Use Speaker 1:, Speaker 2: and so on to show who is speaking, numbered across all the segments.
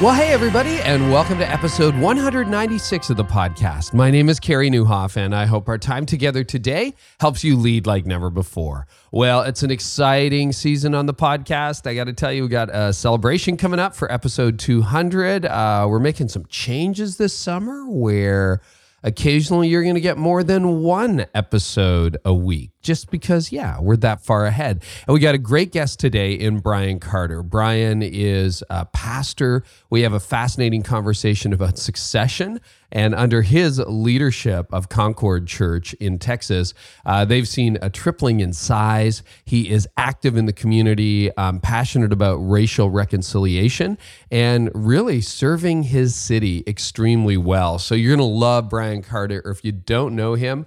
Speaker 1: Well, hey, everybody, and welcome to episode 196 of the podcast. My name is Carey Nieuwhof, and I hope our time together today helps you lead like never before. Well, it's an exciting season on the podcast. I got to tell you, we got a celebration coming up for episode 200. Uh, we're making some changes this summer where Occasionally, you're going to get more than one episode a week just because, yeah, we're that far ahead. And we got a great guest today in Bryan Carter. Bryan is a pastor. We have a fascinating conversation about succession and under his leadership of Concord Church in Texas, uh, they've seen a tripling in size. He is active in the community, um, passionate about racial reconciliation, and really serving his city extremely well. So you're going to love Bryan Carter. Or if you don't know him,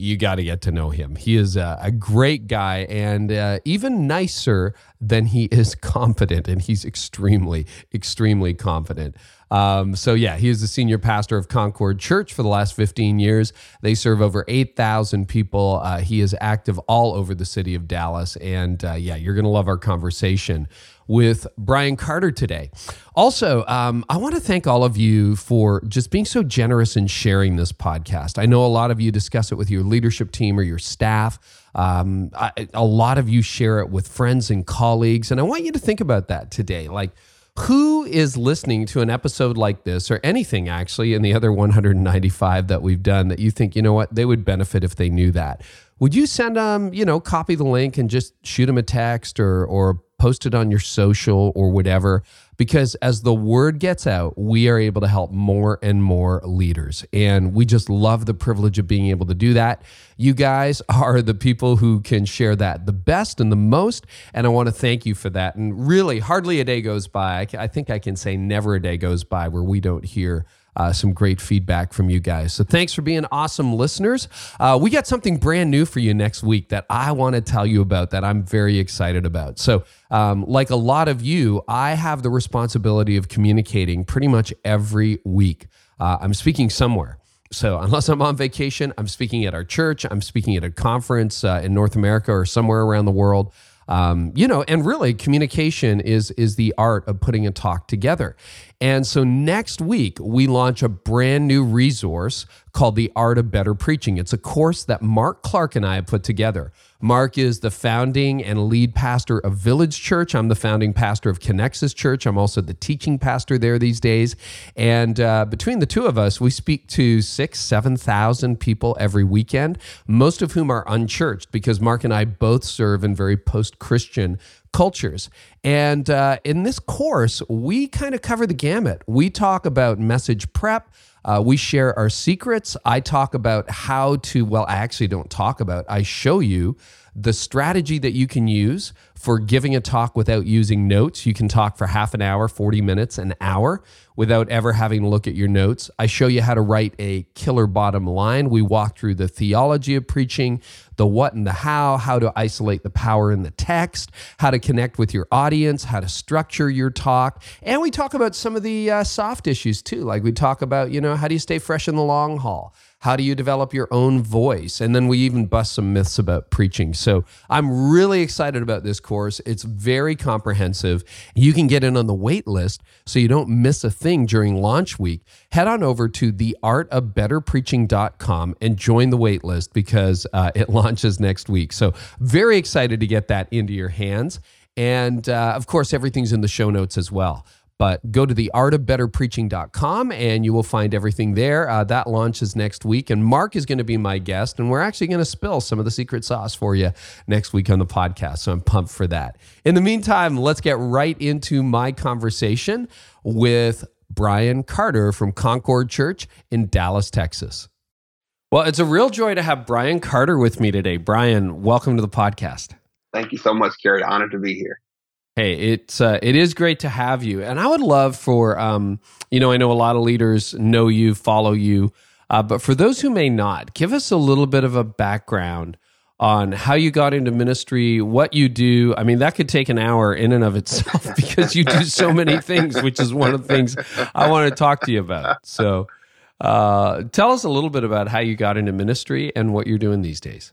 Speaker 1: you got to get to know him. He is a, a great guy and uh, even nicer than he is confident. And he's extremely, extremely confident. Um, so, yeah, he is the senior pastor of Concord Church for the last 15 years. They serve over 8,000 people. Uh, he is active all over the city of Dallas. And uh, yeah, you're going to love our conversation with Bryan Carter today. Also, um, I want to thank all of you for just being so generous in sharing this podcast. I know a lot of you discuss it with your leadership team or your staff. Um, I, a lot of you share it with friends and colleagues. And I want you to think about that today. Like, who is listening to an episode like this or anything actually in the other 195 that we've done that you think, you know what, they would benefit if they knew that? Would you send them, you know, copy the link and just shoot them a text or, or post it on your social or whatever because as the word gets out, we are able to help more and more leaders. And we just love the privilege of being able to do that. You guys are the people who can share that the best and the most. And I want to thank you for that. And really, hardly a day goes by. I think I can say never a day goes by where we don't hear uh, some great feedback from you guys. So thanks for being awesome listeners. Uh, we got something brand new for you next week that I want to tell you about that I'm very excited about. So, um, like a lot of you, I have the responsibility of communicating pretty much every week. Uh, I'm speaking somewhere. So, unless I'm on vacation, I'm speaking at our church, I'm speaking at a conference uh, in North America or somewhere around the world. Um, you know, and really, communication is is the art of putting a talk together. And so next week, we launch a brand new resource called The Art of Better Preaching. It's a course that Mark Clark and I have put together. Mark is the founding and lead pastor of Village Church. I'm the founding pastor of Connexus Church. I'm also the teaching pastor there these days. And uh, between the two of us, we speak to six, 7,000 people every weekend, most of whom are unchurched because Mark and I both serve in very post Christian cultures. And uh, in this course, we kind of cover the gamut. We talk about message prep. Uh, we share our secrets. I talk about how to, well, I actually don't talk about, I show you the strategy that you can use for giving a talk without using notes. You can talk for half an hour, 40 minutes, an hour without ever having to look at your notes. I show you how to write a killer bottom line. We walk through the theology of preaching, the what and the how, how to isolate the power in the text, how to connect with your audience, how to structure your talk. And we talk about some of the uh, soft issues too. Like we talk about, you know, how do you stay fresh in the long haul? How do you develop your own voice? And then we even bust some myths about preaching. So I'm really excited about this course. It's very comprehensive. You can get in on the wait list so you don't miss a thing during launch week. Head on over to theartofbetterpreaching.com and join the wait list because uh, it launches next week. So very excited to get that into your hands. And uh, of course, everything's in the show notes as well. But go to the theartofbetterpreaching.com and you will find everything there. Uh, that launches next week. And Mark is going to be my guest. And we're actually going to spill some of the secret sauce for you next week on the podcast. So I'm pumped for that. In the meantime, let's get right into my conversation with Bryan Carter from Concord Church in Dallas, Texas. Well, it's a real joy to have Bryan Carter with me today. Bryan, welcome to the podcast.
Speaker 2: Thank you so much, Carey. Honored to be here.
Speaker 1: Hey, it's uh, it is great to have you, and I would love for um, you know I know a lot of leaders know you, follow you, uh, but for those who may not, give us a little bit of a background on how you got into ministry, what you do. I mean, that could take an hour in and of itself because you do so many things, which is one of the things I want to talk to you about. So, uh, tell us a little bit about how you got into ministry and what you're doing these days.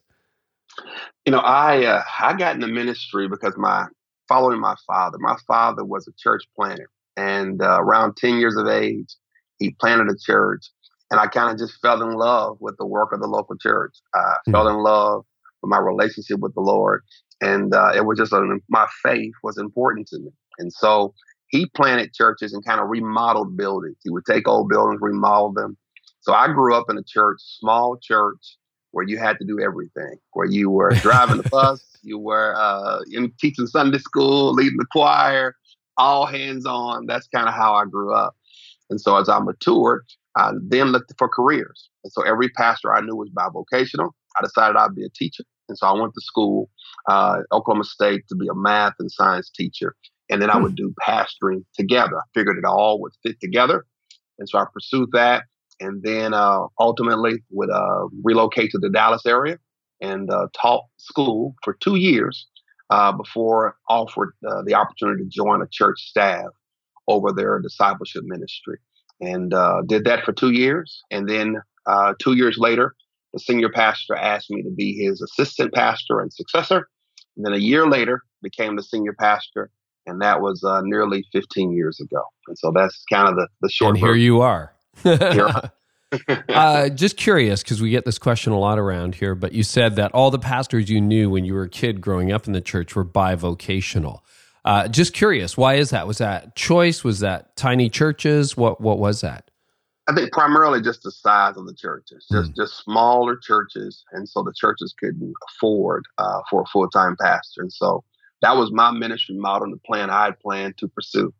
Speaker 2: You know, I uh, I got into ministry because my following my father. My father was a church planter, and uh, around ten years of age, he planted a church, and I kind of just fell in love with the work of the local church. I mm-hmm. fell in love with my relationship with the Lord, and uh, it was just a, my faith was important to me, and so he planted churches and kind of remodeled buildings. He would take old buildings, remodel them. So I grew up in a church, small church, where you had to do everything, where you were driving the bus, you were uh, in teaching Sunday school, leading the choir, all hands on. That's kind of how I grew up. And so as I matured, I then looked for careers. And so every pastor I knew was bivocational. I decided I'd be a teacher. And so I went to school, uh, Oklahoma State, to be a math and science teacher and then I hmm. would do pastoring together. I figured it all would fit together, and so I pursued that, and then uh, ultimately would uh, relocate to the Dallas area and uh, taught school for two years uh, before offered uh, the opportunity to join a church staff over their discipleship ministry, and uh, did that for two years, and then two years later. The senior pastor asked me to be his assistant pastor and successor. And then a year later, became the senior pastor and that was uh, nearly 15 years ago. And so that's kind of the, the short.
Speaker 1: And here version. you are. uh, just curious, because we get this question a lot around here, but you said that all the pastors you knew when you were a kid growing up in the church were bivocational. Uh, just curious, why is that? Was that choice? Was that tiny churches? What What was that?
Speaker 2: I think primarily just the size of the churches, just mm. just smaller churches, and so the churches couldn't afford uh, for a full time pastor, and so that was my ministry model and the plan I had planned to pursue.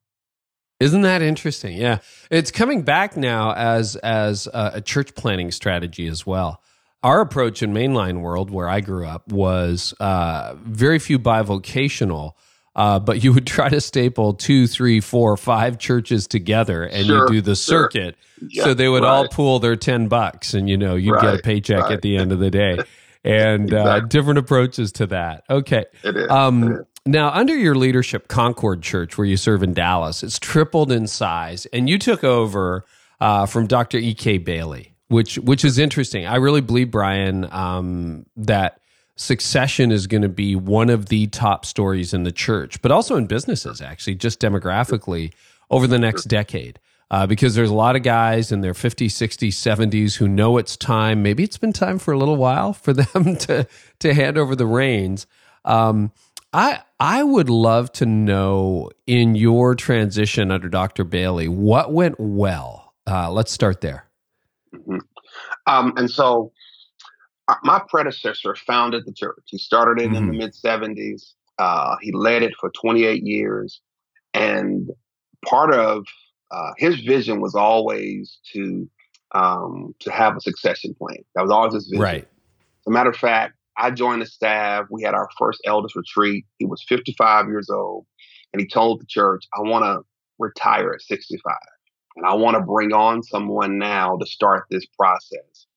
Speaker 1: Isn't that interesting? Yeah, it's coming back now as as a, a church planning strategy as well. Our approach in mainline world, where I grew up, was uh, very few bivocational. Uh, but you would try to staple two, three, four, five churches together, and sure, you do the circuit. Sure. Yeah, so they would right. all pool their ten bucks, and you know you'd right, get a paycheck right. at the end of the day. and uh, exactly. uh, different approaches to that. Okay.
Speaker 2: It is. Um, it is.
Speaker 1: Now, under your leadership, Concord Church, where you serve in Dallas, it's tripled in size, and you took over uh, from Dr. E.K. Bailey, which which is interesting. I really believe, Bryan, um, that succession is going to be one of the top stories in the church, but also in businesses, actually, just demographically over the next decade uh, because there's a lot of guys in their 50s, 60s, 70s who know it's time. Maybe it's been time for a little while for them to to hand over the reins. Um, I I would love to know in your transition under Dr. Bailey what went well. Uh, let's start there.
Speaker 2: Mm-hmm. Um, and so, uh, my predecessor founded the church. He started it mm-hmm. in the mm-hmm. mid 70s. Uh, he led it for 28 years, and part of uh, his vision was always to um, to have a succession plan. That was always his vision.
Speaker 1: Right.
Speaker 2: As a matter of fact, I joined the staff. We had our first elders retreat. He was 55 years old, and he told the church, "I want to retire at 65, and I want to bring on someone now to start this process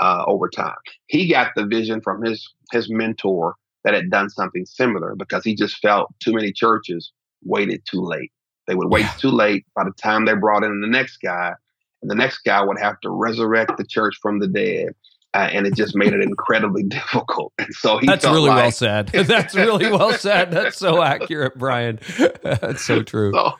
Speaker 2: uh, over time." He got the vision from his his mentor that had done something similar because he just felt too many churches waited too late. They would wait yeah. too late by the time they brought in the next guy, and the next guy would have to resurrect the church from the dead. Uh, and it just made it incredibly difficult. And so he
Speaker 1: That's really
Speaker 2: like,
Speaker 1: well said. That's really well said. That's so accurate, Bryan. That's so true.
Speaker 2: So,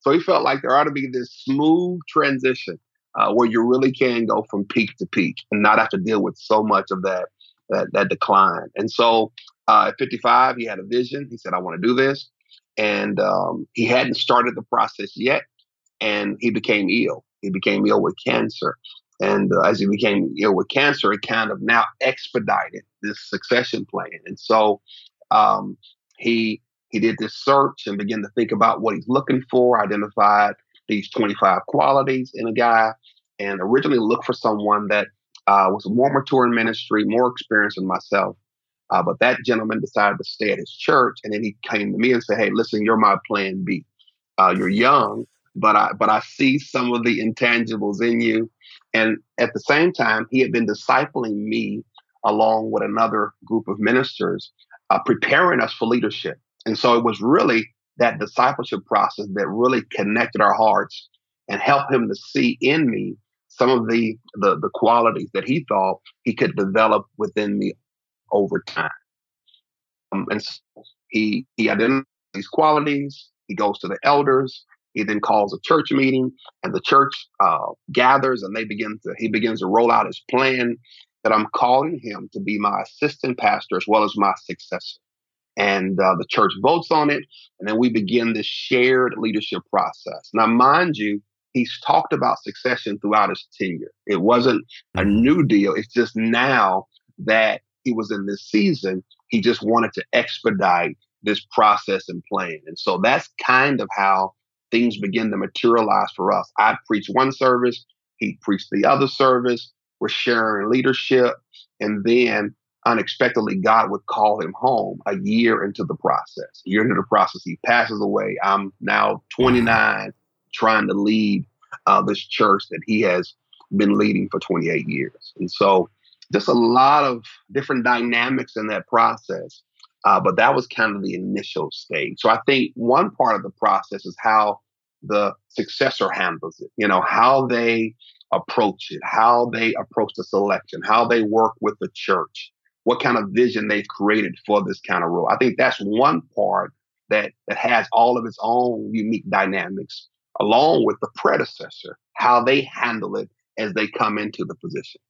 Speaker 2: so he felt like there ought to be this smooth transition uh, where you really can go from peak to peak and not have to deal with so much of that that, that decline. And so uh, at 55, he had a vision. He said, "I want to do this." and um, he hadn't started the process yet, and he became ill. He became ill with cancer, and uh, as he became ill with cancer, it kind of now expedited this succession plan. And so um, he he did this search and began to think about what he's looking for, identified these 25 qualities in a guy, and originally looked for someone that uh, was more mature in ministry, more experienced than myself, uh, but that gentleman decided to stay at his church, and then he came to me and said, "Hey, listen, you're my plan B. Uh, you're young, but I but I see some of the intangibles in you." And at the same time, he had been discipling me along with another group of ministers, uh, preparing us for leadership. And so it was really that discipleship process that really connected our hearts and helped him to see in me some of the, the, the qualities that he thought he could develop within me over time. Um, and so he he identifies these qualities. He goes to the elders. He then calls a church meeting, and the church uh, gathers, and they begin to. He begins to roll out his plan that I'm calling him to be my assistant pastor as well as my successor. And uh, the church votes on it, and then we begin this shared leadership process. Now, mind you, he's talked about succession throughout his tenure. It wasn't a mm-hmm. new deal. It's just now that he was in this season, he just wanted to expedite this process and plan. And so that's kind of how things begin to materialize for us. I preach one service, he preached the other service. We're sharing leadership. And then unexpectedly, God would call him home a year into the process. A year into the process, he passes away. I'm now 29, trying to lead uh, this church that he has been leading for 28 years. And so, just a lot of different dynamics in that process. Uh, but that was kind of the initial stage. So I think one part of the process is how the successor handles it, you know, how they approach it, how they approach the selection, how they work with the church, what kind of vision they've created for this kind of role. I think that's one part that, that has all of its own unique dynamics, along with the predecessor, how they handle it as they come into the position.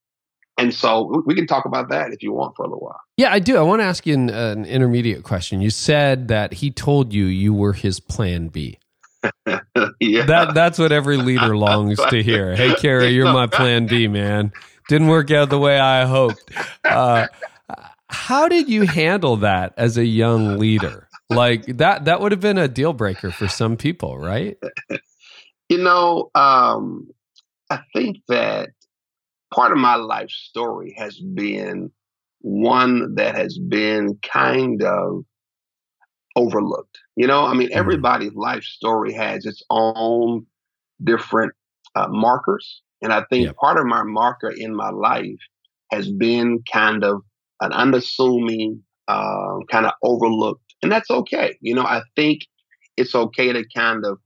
Speaker 2: And so we can talk about that if you want for a little while.
Speaker 1: Yeah, I do. I want to ask you an, an intermediate question. You said that he told you you were his plan B. yeah. That that's what every leader longs to hear. Hey, Carey, you're my plan B, man. Didn't work out the way I hoped. Uh, how did you handle that as a young leader? Like that that would have been a deal breaker for some people, right?
Speaker 2: You know, um, I think that part of my life story has been one that has been kind of overlooked. You know, I mean, mm-hmm. everybody's life story has its own different uh, markers. And I think yep. part of my marker in my life has been kind of an unassuming, uh, kind of overlooked. And that's okay. You know, I think it's okay to kind of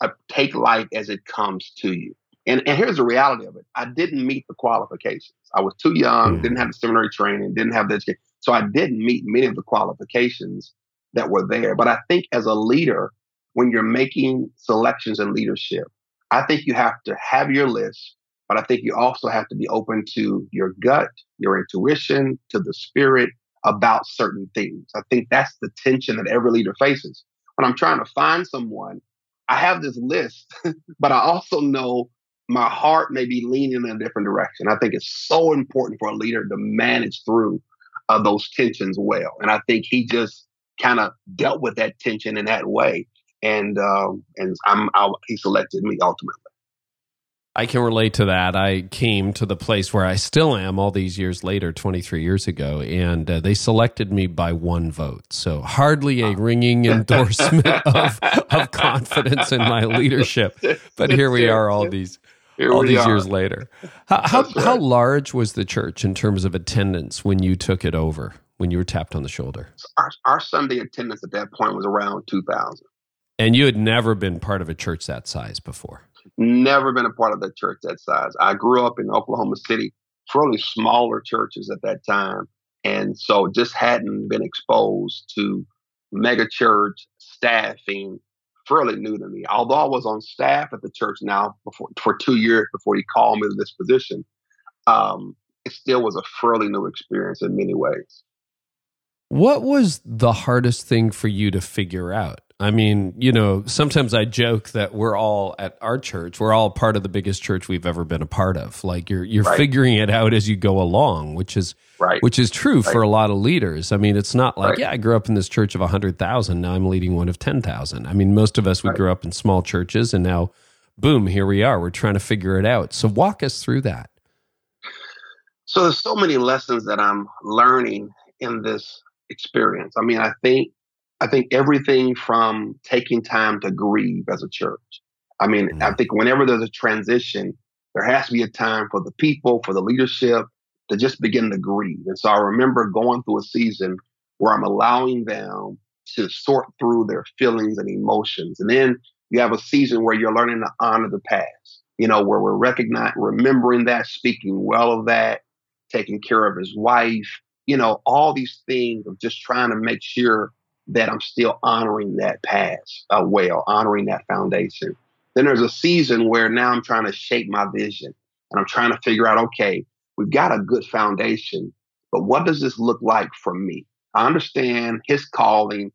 Speaker 2: uh, take life as it comes to you. And, and here's the reality of it I didn't meet the qualifications. I was too young, mm. didn't have the seminary training, didn't have the education. So I didn't meet many of the qualifications that were there. But I think as a leader, when you're making selections in leadership, I think you have to have your list, but I think you also have to be open to your gut, your intuition, to the spirit about certain things. I think that's the tension that every leader faces. When I'm trying to find someone, I have this list, but I also know my heart may be leaning in a different direction. I think it's so important for a leader to manage through uh, those tensions well. And I think he just kind of dealt with that tension in that way. And um, and I'm I, he selected me ultimately.
Speaker 1: I can relate to that. I came to the place where I still am all these years later, 23 years ago, and uh, they selected me by one vote. So, hardly a ringing endorsement of, of confidence in my leadership. But here we are, all these here all these are. years later. How how, right. how, large was the church in terms of attendance when you took it over? When you were tapped on the shoulder?
Speaker 2: Our, our Sunday attendance at that point was around two thousand.
Speaker 1: And you had never been part of a church that size before.
Speaker 2: Never been a part of a church that size. I grew up in Oklahoma City, fairly smaller churches at that time, and so just hadn't been exposed to mega church staffing fairly new to me. Although I was on staff at the church now before, for two years before he called me to this position, um, it still was a fairly new experience in many ways.
Speaker 1: What was the hardest thing for you to figure out? I mean, you know, sometimes I joke that we're all at our church, we're all part of the biggest church we've ever been a part of. Like you're you're right. figuring it out as you go along, which is right. which is true right. for a lot of leaders. I mean, it's not like, yeah, I grew up in this church of 100,000, now I'm leading one of 10,000. I mean, most of us we grew up in small churches and now boom, here we are. We're trying to figure it out. So walk us through that.
Speaker 2: So there's so many lessons that I'm learning in this experience. I mean, I think I think everything from taking time to grieve as a church. I mean, mm-hmm. I think whenever there's a transition, there has to be a time for the people, for the leadership to just begin to grieve. And so I remember going through a season where I'm allowing them to sort through their feelings and emotions. And then you have a season where you're learning to honor the past, you know, where we're recognizing, remembering that, speaking well of that, taking care of his wife, you know, all these things of just trying to make sure that I'm still honoring that past uh, well, honoring that foundation. Then there's a season where now I'm trying to shape my vision and I'm trying to figure out, okay, we've got a good foundation, but what does this look like for me? I understand his calling,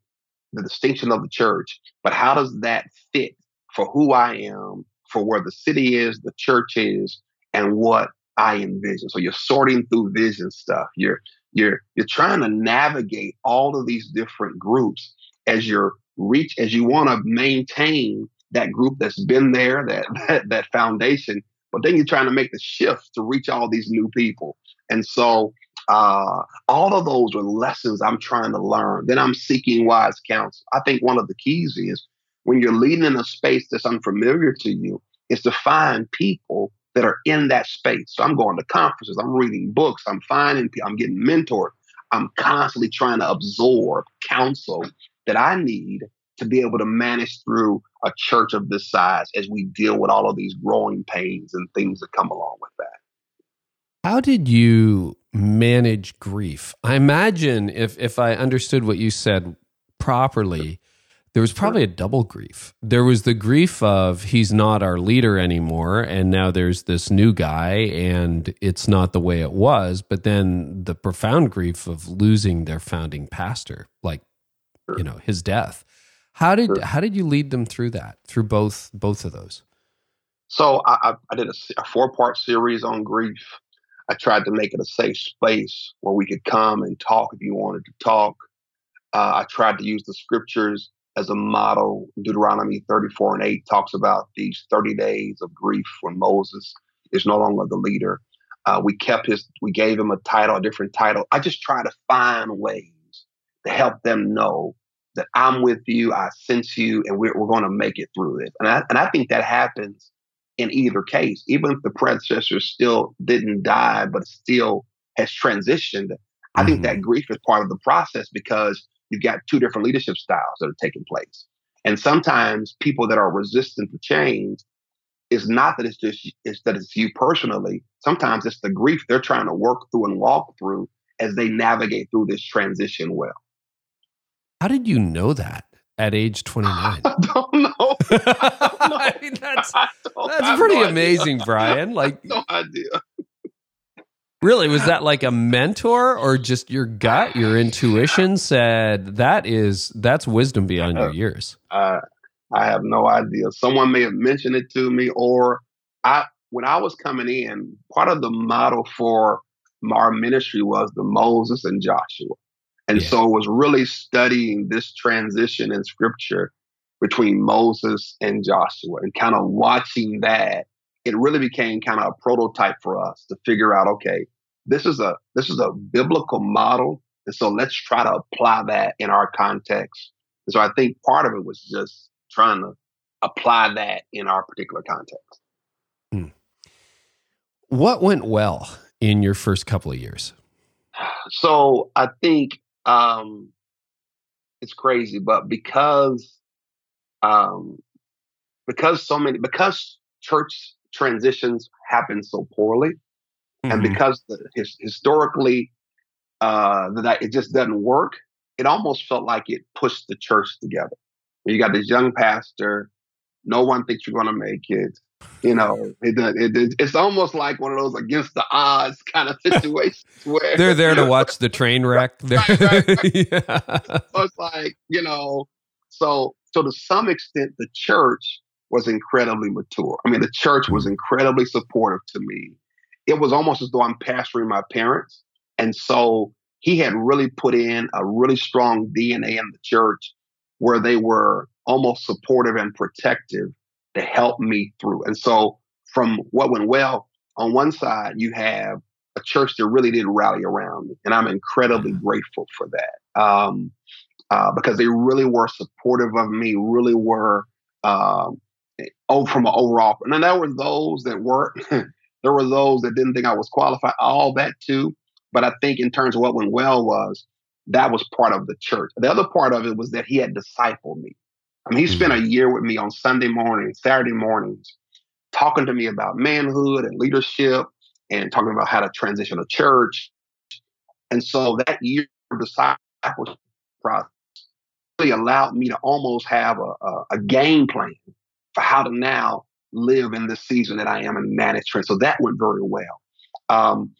Speaker 2: the distinction of the church, but how does that fit for who I am, for where the city is, the church is, and what I envision? So you're sorting through vision stuff. You're you're you're trying to navigate all of these different groups as you're reach as you want to maintain that group that's been there, that, that that foundation, but then you're trying to make the shift to reach all these new people. And so uh, all of those are lessons I'm trying to learn. Then I'm seeking wise counsel. I think one of the keys is when you're leading in a space that's unfamiliar to you, is to find people that are in that space. So I'm going to conferences, I'm reading books, I'm finding people, I'm getting mentored. I'm constantly trying to absorb counsel that I need to be able to manage through a church of this size as we deal with all of these growing pains and things that come along with that.
Speaker 1: How did you manage grief? I imagine if if I understood what you said properly, there was probably a double grief. There was the grief of he's not our leader anymore, and now there's this new guy, and it's not the way it was. But then the profound grief of losing their founding pastor, like you know his death. How did how did you lead them through that? Through both both of those.
Speaker 2: So I, I did a, a four part series on grief. I tried to make it a safe space where we could come and talk if you wanted to talk. Uh, I tried to use the scriptures as a model. Deuteronomy 34 and 8 talks about these 30 days of grief when Moses is no longer the leader. Uh, we kept his, we gave him a title, a different title. I just try to find ways to help them know that I'm with you, I sense you, and we're, we're going to make it through this. And I, and I think that happens in either case, even if the predecessor still didn't die, but still has transitioned. I mm-hmm. think that grief is part of the process because you've got two different leadership styles that are taking place. And sometimes people that are resistant to change is not that it's just it's that it's you personally. Sometimes it's the grief they're trying to work through and walk through as they navigate through this transition well.
Speaker 1: How did you know that at age 29?
Speaker 2: I don't know. I,
Speaker 1: don't know. I mean, that's, that's pretty no amazing, Bryan. Like,
Speaker 2: no idea.
Speaker 1: Really, was that like a mentor or just your gut, your intuition said that is that's wisdom beyond your years?
Speaker 2: Uh, I have no idea. Someone may have mentioned it to me, or I when I was coming in, part of the model for our ministry was the Moses and Joshua. And yeah. so it was really studying this transition in scripture between Moses and Joshua and kind of watching that. It really became kind of a prototype for us to figure out, okay, this is a this is a biblical model. And so let's try to apply that in our context. And so I think part of it was just trying to apply that in our particular context. Hmm.
Speaker 1: What went well in your first couple of years?
Speaker 2: So I think um, it's crazy, but because um, because so many because church transitions happen so poorly, mm-hmm. and because the, his, historically uh, that it just doesn't work, it almost felt like it pushed the church together. You got this young pastor, no one thinks you're going to make it. You know, it, it, it's almost like one of those against the odds kind of situations where
Speaker 1: they're there to watch the train wreck. right, right, right.
Speaker 2: yeah. So it's like you know, so so to some extent, the church was incredibly mature. I mean, the church was incredibly supportive to me. It was almost as though I'm pastoring my parents, and so he had really put in a really strong DNA in the church where they were almost supportive and protective to help me through. And so, from what went well, on one side, you have a church that really did rally around me. And I'm incredibly grateful for that um, uh, because they really were supportive of me, really were. Um, oh, from an overall, and there were those that weren't, There were those that didn't think I was qualified, all that too. But I think in terms of what went well was that was part of the church. The other part of it was that he had discipled me. I mean, he spent a mm-hmm. year with me on Sunday mornings, Saturday mornings, talking to me about manhood and leadership and talking about how to transition a church. And so that year of discipleship process really allowed me to almost have a, a, a, game plan for how to now live in the season that I am in management. So that went very well. Um,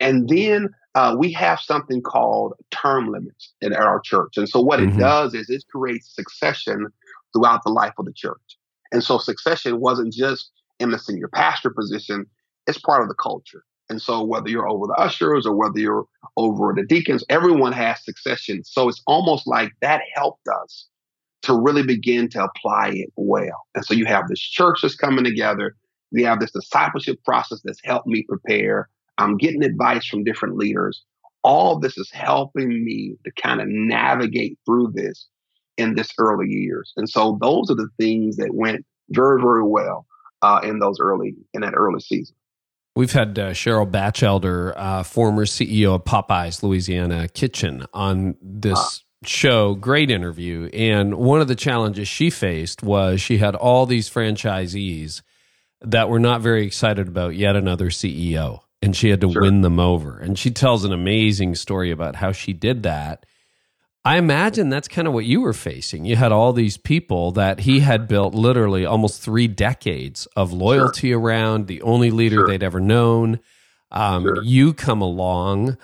Speaker 2: and then uh, we have something called term limits in our church. And so what mm-hmm. it does is it creates succession throughout the life of the church. And so succession wasn't just in the senior pastor position, it's part of the culture. And so whether you're over the ushers or whether you're over the deacons, everyone has succession. So it's almost like that helped us to really begin to apply it well. And so you have this church that's coming together. You have this discipleship process that's helped me prepare. I'm getting advice from different leaders. All this is helping me to kind of navigate through this in this early years. And so those are the things that went very, very well uh, in those early in that early season.
Speaker 1: We've had uh, Cheryl Bachelder, uh, former CEO of Popeyes Louisiana Kitchen, on this ah. Show. Great interview. And one of the challenges she faced was she had all these franchisees that were not very excited about yet another CEO, and she had to sure. win them over. And she tells an amazing story about how she did that I imagine that's kind of what you were facing. You had all these people that he had built literally almost three decades of loyalty sure. around, the only leader sure. they'd ever known. Um. You come along.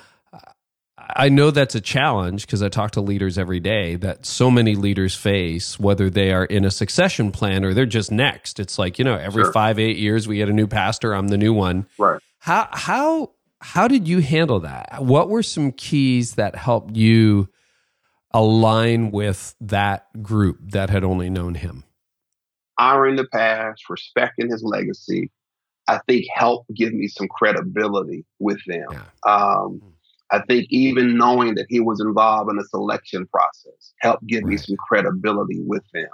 Speaker 1: I know that's a challenge because I talk to leaders every day that so many leaders face, whether they are in a succession plan or they're just next. It's like, you know, every five, eight years we get a new pastor, I'm the new one.
Speaker 2: Right.
Speaker 1: How, how, how did you handle that? What were some keys that helped you? align with that group that had only known him?
Speaker 2: Honoring the past, respecting his legacy, I think helped give me some credibility with them. Yeah. Um. I think even knowing that he was involved in the selection process helped give me some credibility with them.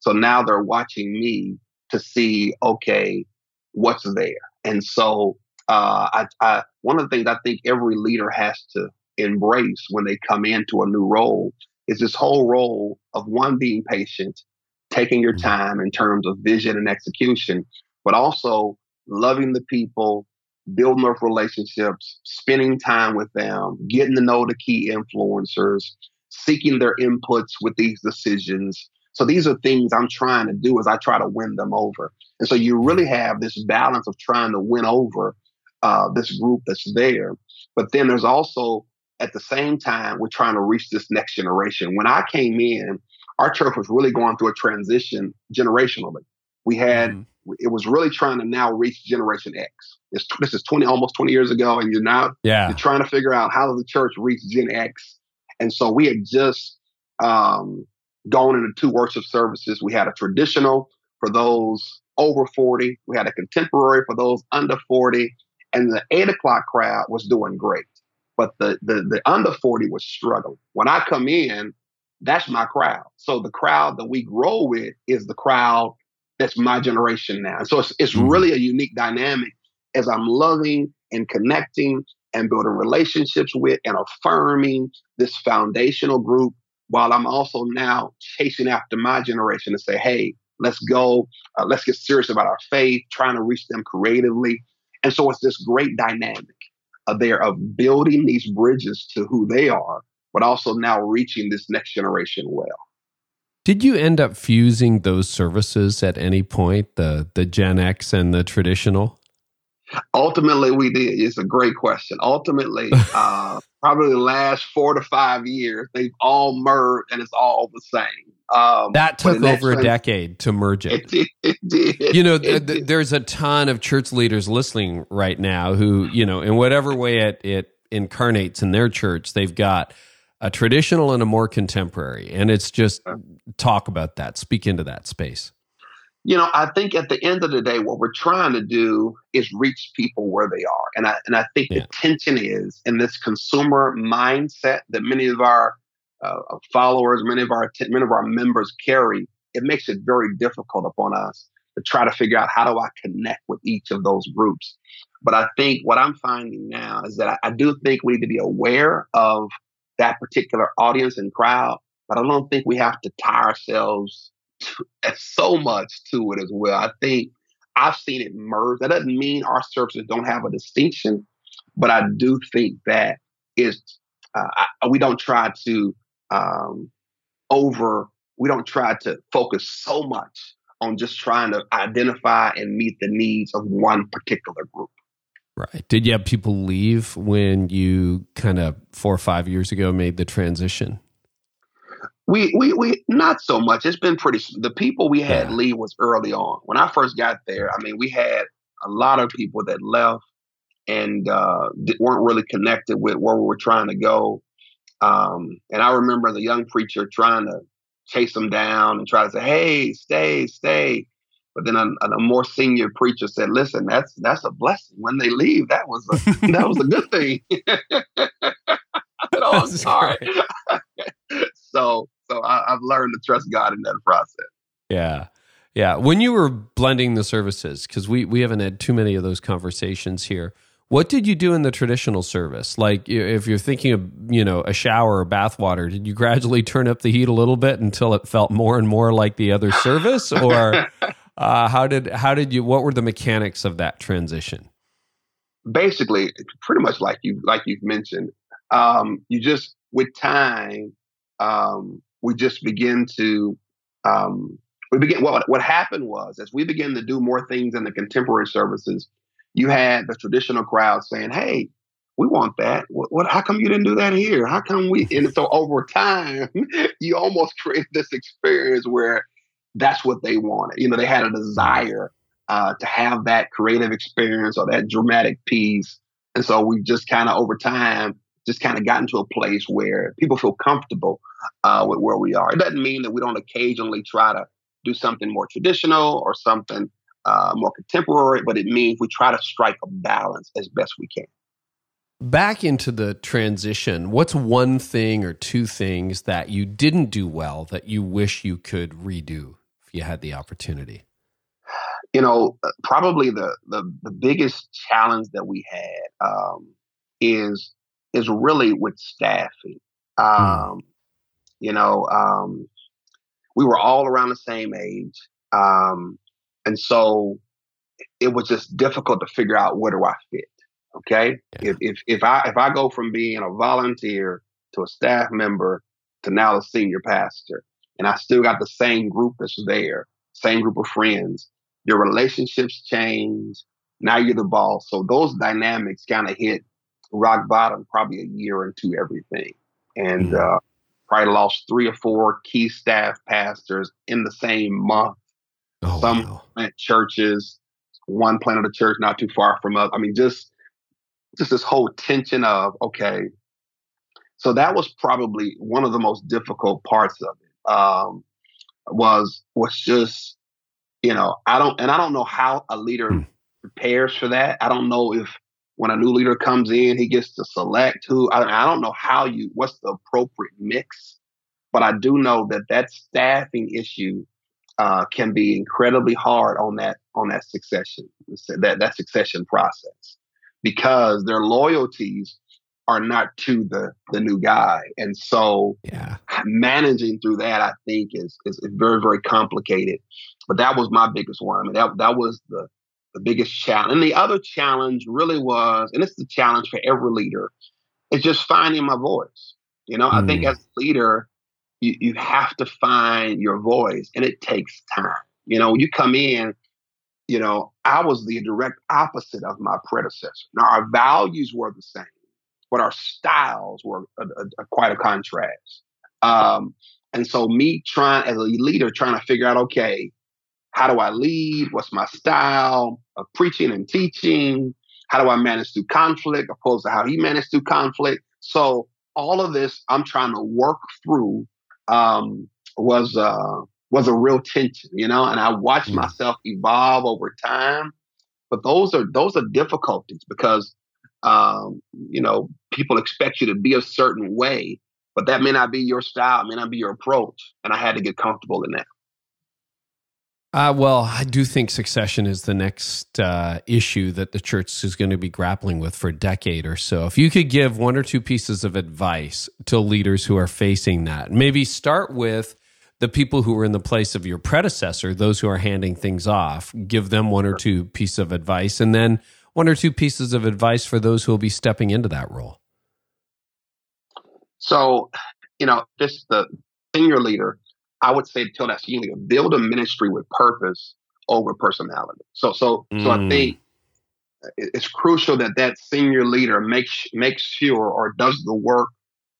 Speaker 2: So now they're watching me to see, okay, what's there. And so uh, I, I, one of the things I think every leader has to embrace when they come into a new role is this whole role of one being patient, taking your mm-hmm. time in terms of vision and execution, but also loving the people, building those relationships, spending time with them, getting to know the key influencers, seeking their inputs with these decisions. So these are things I'm trying to do as I try to win them over. And so you really mm-hmm. have this balance of trying to win over uh, this group that's there. But then there's also at the same time, we're trying to reach this next generation. When I came in, our church was really going through a transition generationally. We had mm it was really trying to now reach Generation X. It's, this is twenty almost twenty years ago, and you're now yeah. you're trying to figure out how does the church reach Gen X. And so we had just um, gone into two worship services. We had a traditional for those over forty. We had a contemporary for those under forty, and the eight o'clock crowd was doing great but the, the the under 40 was struggling. When I come in, that's my crowd. So the crowd that we grow with is the crowd that's my generation now. And so it's, it's mm-hmm. really a unique dynamic as I'm loving and connecting and building relationships with and affirming this foundational group while I'm also now chasing after my generation to say, hey, let's go, uh, let's get serious about our faith, trying to reach them creatively. And so it's this great dynamic there of building these bridges to who they are, but also now reaching this next generation well.
Speaker 1: Did you end up fusing those services at any point, the the Gen X and the traditional?
Speaker 2: Ultimately, we did. It's a great question. Ultimately, uh, probably the last four to five years, they've all merged and it's all the same.
Speaker 1: Um, that took over a decade to merge it.
Speaker 2: It did. It did
Speaker 1: you know, th- th- there's a ton of church leaders listening right now who, you know, in whatever way it, it incarnates in their church, they've got a traditional and a more contemporary. And it's just talk about that, speak into that space.
Speaker 2: You know, I think at the end of the day, what we're trying to do is reach people where they are. And I, and I think yeah. the tension is in this consumer mindset that many of our uh, followers, many of our many of our members carry, it makes it very difficult upon us to try to figure out how do I connect with each of those groups. But I think what I'm finding now is that I, I do think we need to be aware of that particular audience and crowd, but I don't think we have to tie ourselves so much to it as well. I think I've seen it merge. That doesn't mean our services don't have a distinction, but I do think that is uh, I, we don't try to um, over. We don't try to focus so much on just trying to identify and meet the needs of one particular group.
Speaker 1: Right. Did you have people leave when you kind of four or five years ago made the transition?
Speaker 2: We we we not so much. It's been pretty. The people we had yeah. leave was early on. When I first got there, I mean, we had a lot of people that left and uh, weren't really connected with where we were trying to go. Um, and I remember the young preacher trying to chase them down and try to say, "Hey, stay, stay." But then a, a, more senior preacher said, "Listen, that's that's a blessing. When they leave, that was a that was a good thing." oh, I'm sorry. so so I, I've learned to trust God in that process.
Speaker 1: Yeah. Yeah. When you were blending the services, because we, we haven't had too many of those conversations here, what did you do in the traditional service? Like, if you're thinking of, you know, a shower or bath water, did you gradually turn up the heat a little bit until it felt more and more like the other service, or uh, how did how did you? What were the mechanics of that transition?
Speaker 2: Basically, pretty much like you like you've mentioned. Um, you just with time, um, we just begin to um, we begin. What what happened was as we began to do more things in the contemporary services you had the traditional crowd saying, "Hey, we want that. What, what, How come you didn't do that here? How come we?" And so over time, you almost create this experience where that's what they wanted. You know, they had a desire uh, to have that creative experience or that dramatic piece, and so we just kind of over time just kind of gotten to a place where people feel comfortable uh, with where we are. It doesn't mean that we don't occasionally try to do something more traditional or something uh, more contemporary, but it means we try to strike a balance as best we can.
Speaker 1: Back into the transition, what's one thing or two things that you didn't do well that you wish you could redo if you had the opportunity?
Speaker 2: You know, uh, probably the the, the biggest challenge that we had um, is is really with staffing. Hmm. Um, mm. You know, um, we were all around the same age. Um, and so it was just difficult to figure out where do I fit. Okay. Yeah. If, if, if I, if I go from being a volunteer to a staff member to now a senior pastor, and I still got the same group that's there, same group of friends, your relationships change. Now you're the boss. So those dynamics kind of hit rock bottom probably a year into everything. And, mm-hmm. uh, probably lost three or four key staff pastors in the same month Oh, Some wow. plant churches, one planted a church not too far from us. I mean, just just this whole tension of okay. So that was probably one of the most difficult parts of it. Um, was was just you know I don't and I don't know how a leader hmm. prepares for that. I don't know if when a new leader comes in, he gets to select who. I, I don't know how you what's the appropriate mix, but I do know that that staffing issue uh, can be incredibly hard on that on that succession that that succession process because their loyalties are not to the the new guy and so yeah. managing through that i think is, is very very complicated but that was my biggest one i mean that, that was the the biggest challenge and the other challenge really was and it's the challenge for every leader is just finding my voice you know mm. i think mm. as a leader you, you have to find your voice and it takes time. You know, you come in, you know, I was the direct opposite of my predecessor. Now, our values were the same, but our styles were a, a, a, quite a contrast. Um, and so, me trying as a leader, trying to figure out, okay, how do I lead? What's my style of preaching and teaching? How do I manage through conflict opposed to how he managed through conflict? So, all of this, I'm trying to work through um, was uh, was a real tension, you know. And I watched mm. myself evolve over time. But those are those are difficulties because um, you know people expect you to be a certain way, but that may not be your style, may not be your approach, and I had to get comfortable in that.
Speaker 1: Uh, well, I do think succession is the next uh, issue that the church is going to be grappling with for a decade or so. If you could give one or two pieces of advice to leaders who are facing that, maybe start with the people who were in the place of your predecessor, those who are handing things off, give them one or two pieces of advice, and then one or two pieces of advice for those who will be stepping into that role.
Speaker 2: So, you know, just the senior leader I would say tell that senior leader, build a ministry with purpose over personality. So, so, mm. so I think it's crucial that that senior leader makes makes sure or does the work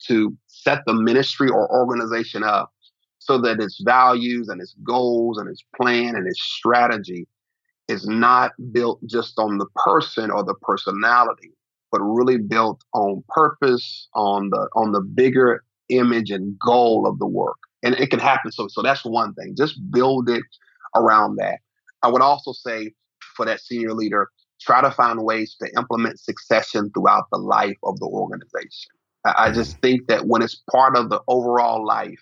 Speaker 2: to set the ministry or organization up so that its values and its goals and its plan and its strategy is not built just on the person or the personality, but really built on purpose, on the on the bigger image and goal of the work and it can happen. So, so that's one thing. Just build it around that. I would also say for that senior leader, try to find ways to implement succession throughout the life of the organization. I, I just think that when it's part of the overall life,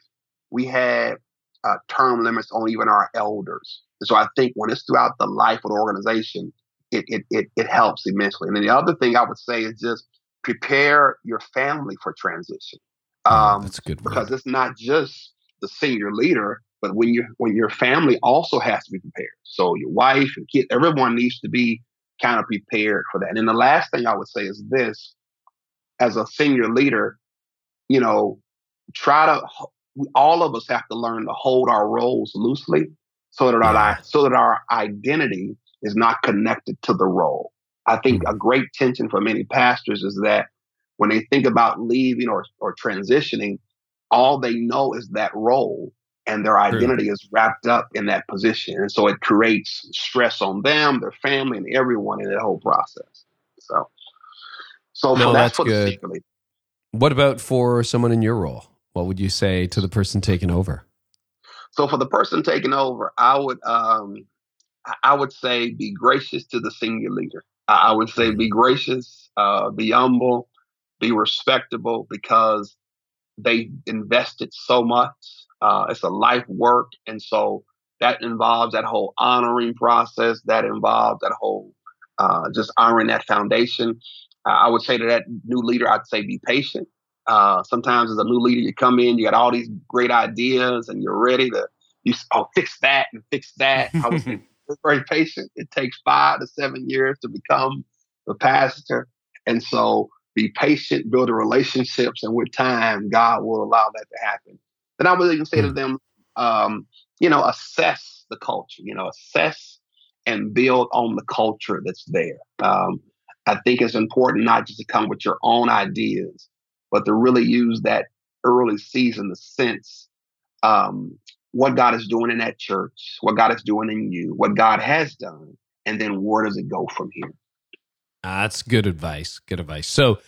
Speaker 2: we have uh, term limits on even our elders. And so I think when it's throughout the life of the organization, it, it, it, it helps immensely. And then the other thing I would say is just prepare your family for transition.
Speaker 1: Um, That's good.
Speaker 2: Word. Because it's not just the senior leader, but when you when your family also has to be prepared. So your wife and kids, everyone needs to be kind of prepared for that. And the last thing I would say is this: as a senior leader, you know, try to all of us have to learn to hold our roles loosely, so that our so that our identity is not connected to the role. I think mm-hmm. a great tension for many pastors is that when they think about leaving or, or transitioning, all they know is that role and their identity is wrapped up in that position. And so it creates stress on them, their family, and everyone in that whole process. So, so,
Speaker 1: no,
Speaker 2: so
Speaker 1: that's, that's good. What about for someone in your role? What would you say to the person taking over?
Speaker 2: So for the person taking over, I would um, I would say be gracious to the senior leader. I would say be gracious, uh, be humble, be respectable, because they invested so much. Uh, it's a life work. And so that involves that whole honoring process, that involves that whole uh, just honoring that foundation. Uh, I would say to that new leader, I'd say be patient. Uh, sometimes as a new leader, you come in, you got all these great ideas, and you're ready to you oh fix that and fix that. I was very patient. It takes five to seven years to become the pastor, and so be patient, build the relationships, and with time, God will allow that to happen. Then I would even say to hmm. them, um, you know, assess the culture, you know, assess and build on the culture that's there. Um, I think it's important not just to come with your own ideas, but to really use that early season to sense um, what God is doing in that church, what God is doing in you, what God has done, and then where does it go from here?
Speaker 1: That's good advice. Good advice. So,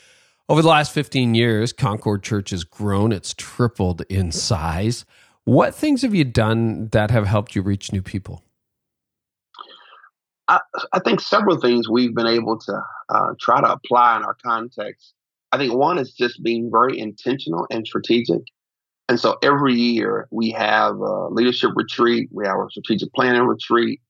Speaker 1: over the last 15 years, Concord Church has grown. It's tripled in size. What things have you done that have helped you reach new people?
Speaker 2: I, I think several things we've been able to uh, try to apply in our context. I think one is just being very intentional and strategic. And so every year we have a leadership retreat, we have a strategic planning retreat,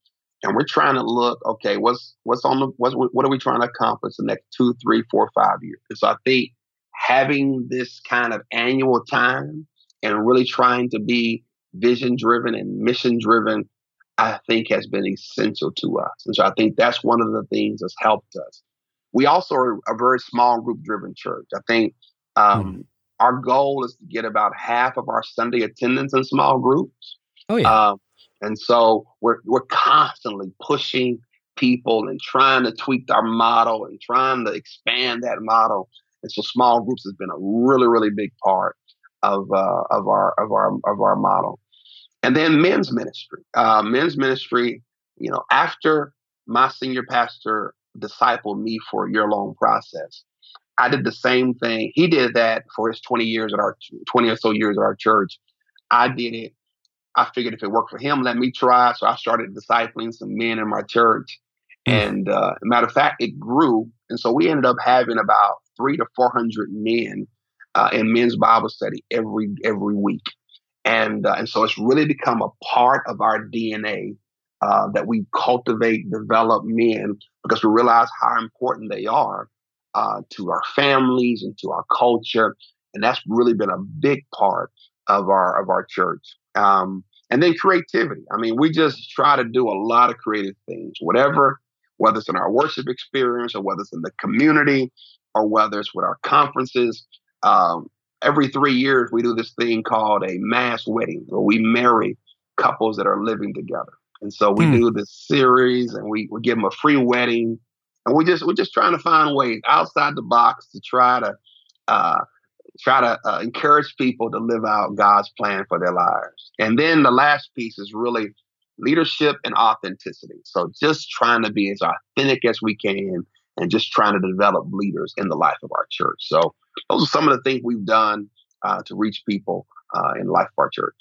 Speaker 2: and we're trying to look okay what's what's on the what's, what are we trying to accomplish the next two three four five years? And so i think having this kind of annual time and really trying to be vision driven and mission driven i think has been essential to us. And so i think that's one of the things that's helped us. We also are a very small group driven church. I think um, mm. our goal is to get about half of our sunday attendance in small groups.
Speaker 1: Oh yeah. Um,
Speaker 2: and so we're we're constantly pushing people and trying to tweak our model and trying to expand that model. And so small groups has been a really really big part of uh, of our of our of our model. And then men's ministry, uh, men's ministry. You know, after my senior pastor discipled me for a year long process, I did the same thing. He did that for his 20 years at our 20 or so years at our church. I did it I figured if it worked for him, let me try. So I started discipling some men in my church. Mm. And uh, matter of fact, it grew. And so we ended up having about three to 400 men uh, in men's Bible study every every week. And, uh, and so it's really become a part of our DNA uh, that we cultivate, develop men because we realize how important they are uh, to our families and to our culture, and that's really been a big part of our of our church. Um, and then creativity. I mean, we just try to do a lot of creative things, whatever, whether it's in our worship experience or whether it's in the community or whether it's with our conferences. Um, every three years, we do this thing called a mass wedding, where we marry couples that are living together. And so we hmm. do this series, and we, we give them a free wedding, and we just we're just trying to find ways outside the box to try to uh, try to uh, encourage people to live out God's plan for their lives. And then the last piece is really leadership and authenticity. So just trying to be as authentic as we can and just trying to develop leaders in the life of our church. So those are some of the things we've done uh, to reach people uh, in the life of our church.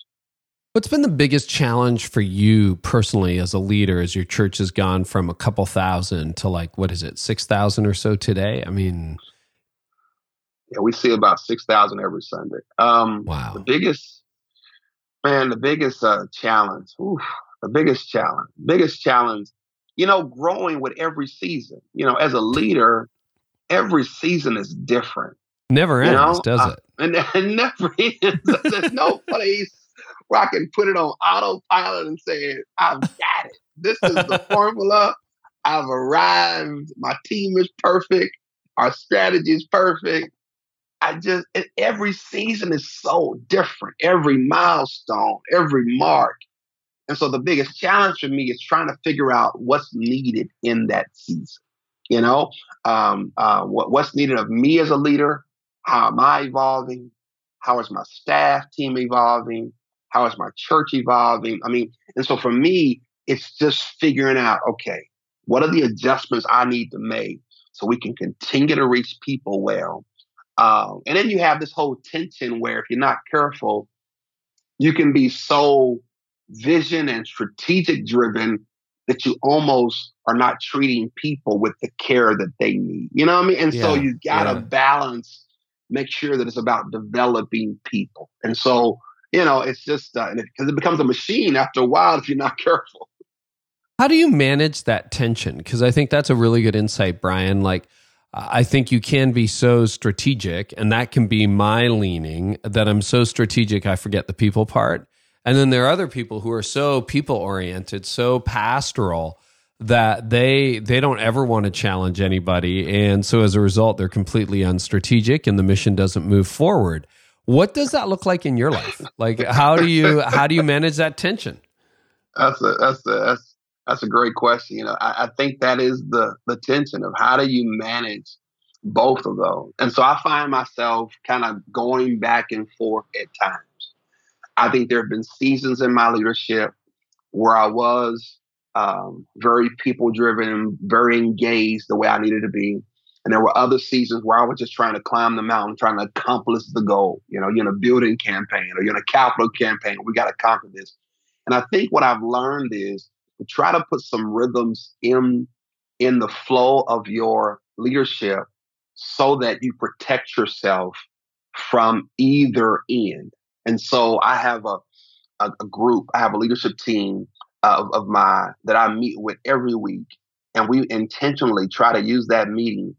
Speaker 1: What's been the biggest challenge for you personally as a leader as your church has gone from a couple thousand to like, what is it, 6,000 or so today? I mean,
Speaker 2: yeah, we see about 6,000 every Sunday. Um, wow. The biggest, man, the biggest uh, challenge, oof, the biggest challenge, biggest challenge, you know, growing with every season. You know, as a leader, every season is different.
Speaker 1: Never ends, know? does it?
Speaker 2: and it never ends. There's no place where I can put it on autopilot and say, I've got it. This is the formula. I've arrived. My team is perfect. Our strategy is perfect. I just every season is so different. Every milestone, every mark. And so the biggest challenge for me is trying to figure out what's needed in that season. You know, um, uh, what, what's needed of me as a leader? How am I evolving? How is my staff team evolving? How is my church evolving? I mean, and so for me, it's just figuring out, okay, what are the adjustments I need to make so we can continue to reach people well um, and then you have this whole tension where if you're not careful, you can be so vision and strategic driven that you almost are not treating people with the care that they need. You know what I mean? And yeah, so you got to yeah. balance, make sure that it's about developing people. And so, you know, it's just because uh, it, it becomes a machine after a while if you're not careful.
Speaker 1: How do you manage that tension? Because I think that's a really good insight, Bryan. Like, I think you can be so strategic, and that can be my leaning that I'm so strategic I forget the people part. And then there are other people who are so people oriented, so pastoral that they they don't ever want to challenge anybody, and so as a result, they're completely unstrategic, and the mission doesn't move forward. What does that look like in your life? Like how do you how do you manage that tension?
Speaker 2: That's a, that's a, that's that's a great question. You know, I, I, think that is the the tension of how do you manage both of those. And so I find myself kind of going back and forth at times. I think there have been seasons in my leadership where I was um, very people driven, very engaged the way I needed to be. And there were other seasons where I was just trying to climb the mountain, trying to accomplish the goal. You know, you're in a building campaign or you're in a capital campaign. We got to conquer this. And I think what I've learned is try to put some rhythms in in the flow of your leadership so that you protect yourself from either end. And so I have a, a, a group, I have a leadership team of, of my that I meet with every week. And we intentionally try to use that meeting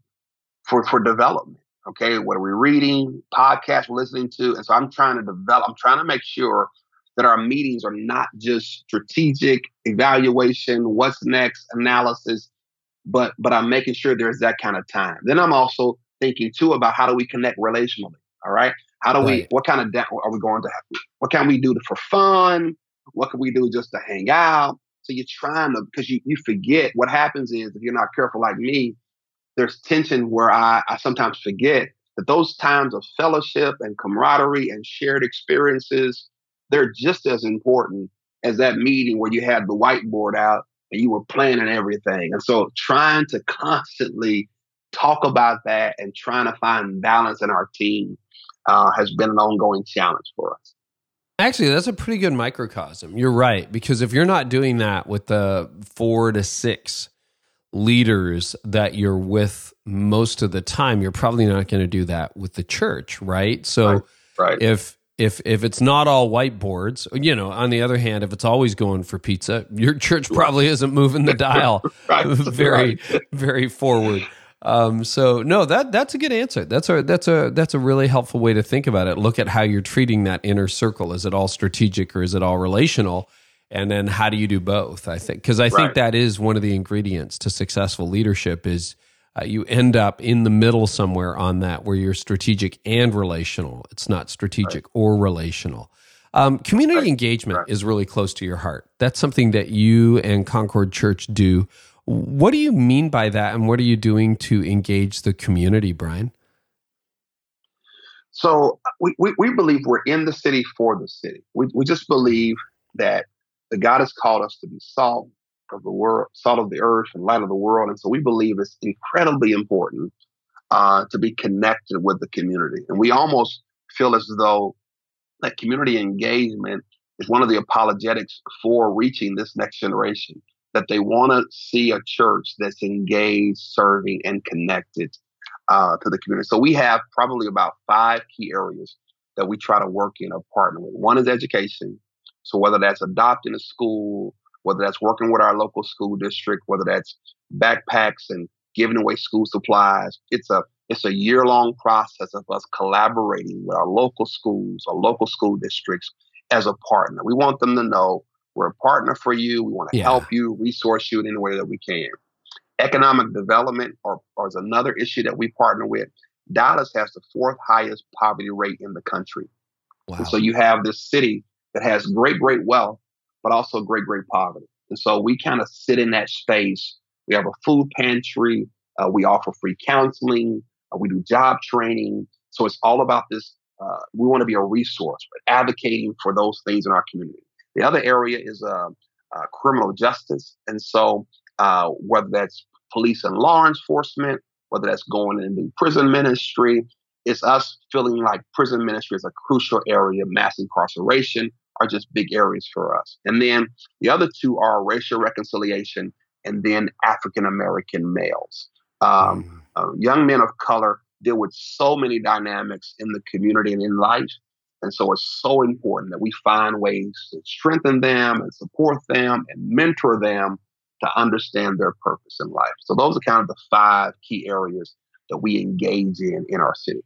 Speaker 2: for, for development. Okay. What are we reading? Podcasts we're listening to. And so I'm trying to develop, I'm trying to make sure that our meetings are not just strategic evaluation, what's next analysis, but but I'm making sure there's that kind of time. Then I'm also thinking too about how do we connect relationally. All right, how do right. we? What kind of da- are we going to? Have? What can we do to, for fun? What can we do just to hang out? So you're trying to because you you forget what happens is if you're not careful like me, there's tension where I I sometimes forget that those times of fellowship and camaraderie and shared experiences they're just as important as that meeting where you had the whiteboard out and you were planning everything. And so trying to constantly talk about that and trying to find balance in our team uh, has been an ongoing challenge for us.
Speaker 1: Actually, that's a pretty good microcosm. You're right. Because if you're not doing that with the four to six leaders that you're with most of the time, you're probably not going to do that with the church, right? So
Speaker 2: right. Right.
Speaker 1: if if if it's not all whiteboards, you know, on the other hand, if it's always going for pizza, your church probably isn't moving the dial right. very right. very forward. Um, so no, that that's a good answer. That's a that's a that's a really helpful way to think about it. Look at how you're treating that inner circle. Is it all strategic or is it all relational? And then how do you do both? I think because I think that is one of the ingredients to successful leadership is uh, you end up in the middle somewhere on that where you're strategic and relational. It's not strategic right. or relational. Um, community right. engagement right. is really close to your heart. That's something that you and Concord Church do. What do you mean by that, and what are you doing to engage the community, Bryan?
Speaker 2: So we, we, we believe we're in the city for the city. We, we just believe that the God has called us to be salt of the world, salt of the earth, and light of the world. And so we believe it's incredibly important uh, to be connected with the community. And we almost feel as though that community engagement is one of the apologetics for reaching this next generation. That they want to see a church that's engaged, serving, and connected uh, to the community. So we have probably about five key areas that we try to work in or partner with. One is education. So whether that's adopting a school, whether that's working with our local school district, whether that's backpacks and giving away school supplies. It's a it's a year long process of us collaborating with our local schools, our local school districts as a partner. We want them to know we're a partner for you. We want to yeah. help you, resource you in any way that we can. Economic development or, or is another issue that we partner with. Dallas has the fourth highest poverty rate in the country. Wow. so you have this city that has great, great wealth, but also great, great poverty. And so we kind of sit in that space. We have a food pantry. Uh, we offer free counseling. Uh, we do job training. So it's all about this. Uh, we want to be a resource, but advocating for those things in our community. The other area is uh, uh, criminal justice. And so uh, whether that's police and law enforcement, whether that's going into prison ministry, it's us feeling like prison ministry is a crucial area, mass incarceration, are just big areas for us. And then the other two are racial reconciliation and then African American males. Um, uh, young men of color deal with so many dynamics in the community and in life. And so it's so important that we find ways to strengthen them and support them and mentor them to understand their purpose in life. So those are kind of the five key areas that we engage in in our city.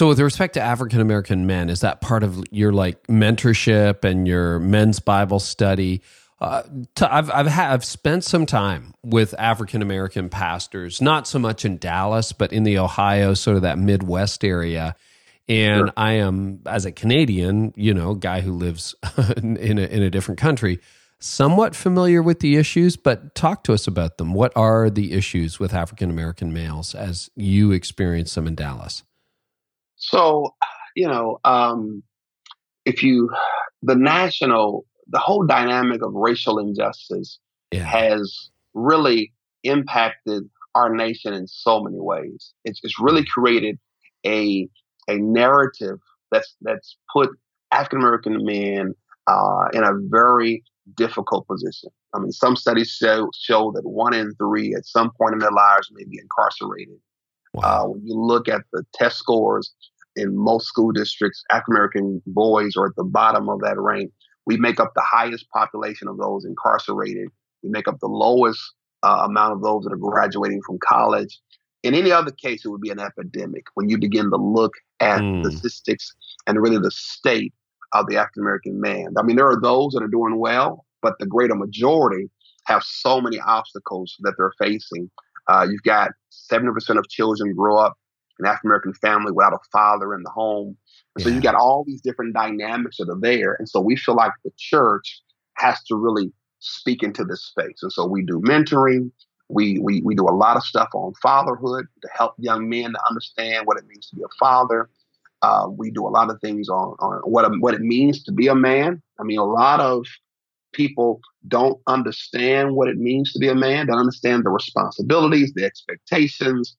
Speaker 1: So, with respect to African American men, is that part of your like mentorship and your men's Bible study? Uh, to, I've I've ha- I've spent some time with African American pastors, not so much in Dallas, but in the Ohio, sort of that Midwest area. And sure. I am, as a Canadian, you know, guy who lives in a, in a different country, somewhat familiar with the issues. But talk to us about them. What are the issues with African American males as you experience them in Dallas?
Speaker 2: So, you know, um, if you, the national, the whole dynamic of racial injustice yeah. has really impacted our nation in so many ways. It's, it's really created a a narrative that's that's put African American men uh, in a very difficult position. I mean, some studies show show that one in three at some point in their lives may be incarcerated. Wow. Uh, when you look at the test scores in most school districts, African American boys are at the bottom of that rank. We make up the highest population of those incarcerated. We make up the lowest uh, amount of those that are graduating from college. In any other case, it would be an epidemic when you begin to look at mm. the statistics and really the state of the African American man. I mean, there are those that are doing well, but the greater majority have so many obstacles that they're facing. Uh, you've got 70% of children grow up in an African American family without a father in the home. Yeah. So you've got all these different dynamics that are there. And so we feel like the church has to really speak into this space. And so we do mentoring. We, we, we do a lot of stuff on fatherhood to help young men to understand what it means to be a father. Uh, we do a lot of things on, on what, what it means to be a man. I mean, a lot of people don't understand what it means to be a man, don't understand the responsibilities, the expectations,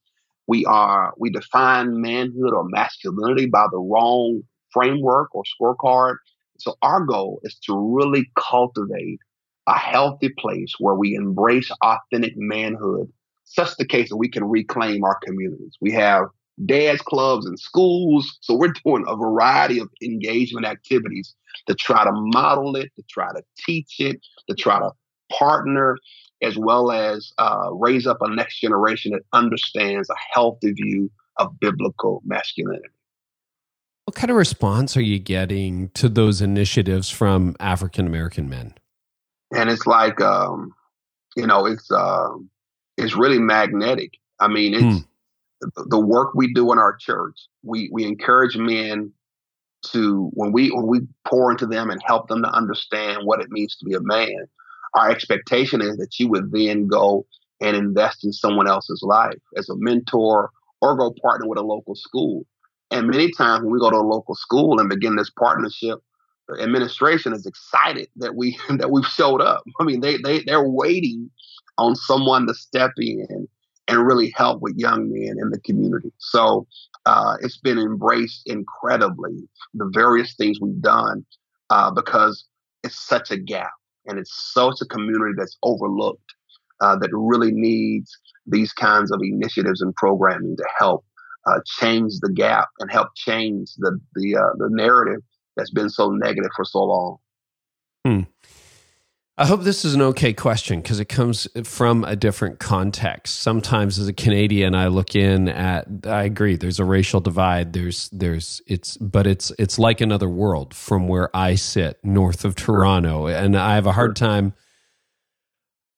Speaker 2: we are we define manhood or masculinity by the wrong framework or scorecard. So our goal is to really cultivate a healthy place where we embrace authentic manhood, such the case that we can reclaim our communities. We have dance clubs and schools. So we're doing a variety of engagement activities to try to model it, to try to teach it, to try to partner, as well as uh, raise up a next generation that understands a healthy view of biblical masculinity.
Speaker 1: What kind of response are you getting to those initiatives from African American men?
Speaker 2: And it's like, um, you know, it's uh, it's really magnetic. I mean, it's mm the work we do in our church, we we encourage men to when we when we pour into them and help them to understand what it means to be a man. Our expectation is that you would then go and invest in someone else's life as a mentor or go partner with a local school. And many times when we go to a local school and begin this partnership, the administration is excited that we that we've showed up. I mean, they they they're waiting on someone to step in and really help with young men in the community. So uh, it's been embraced incredibly, the various things we've done, uh, because it's such a gap and it's such a community that's overlooked uh, that really needs these kinds of initiatives and programming to help uh, change the gap and help change the the uh, the narrative that's been so negative for so long.
Speaker 1: Hmm. I hope this is an okay question because it comes from a different context. Sometimes as a Canadian I look in at I agree there's a racial divide there's there's it's but it's it's like another world from where I sit north of Toronto and I have a hard time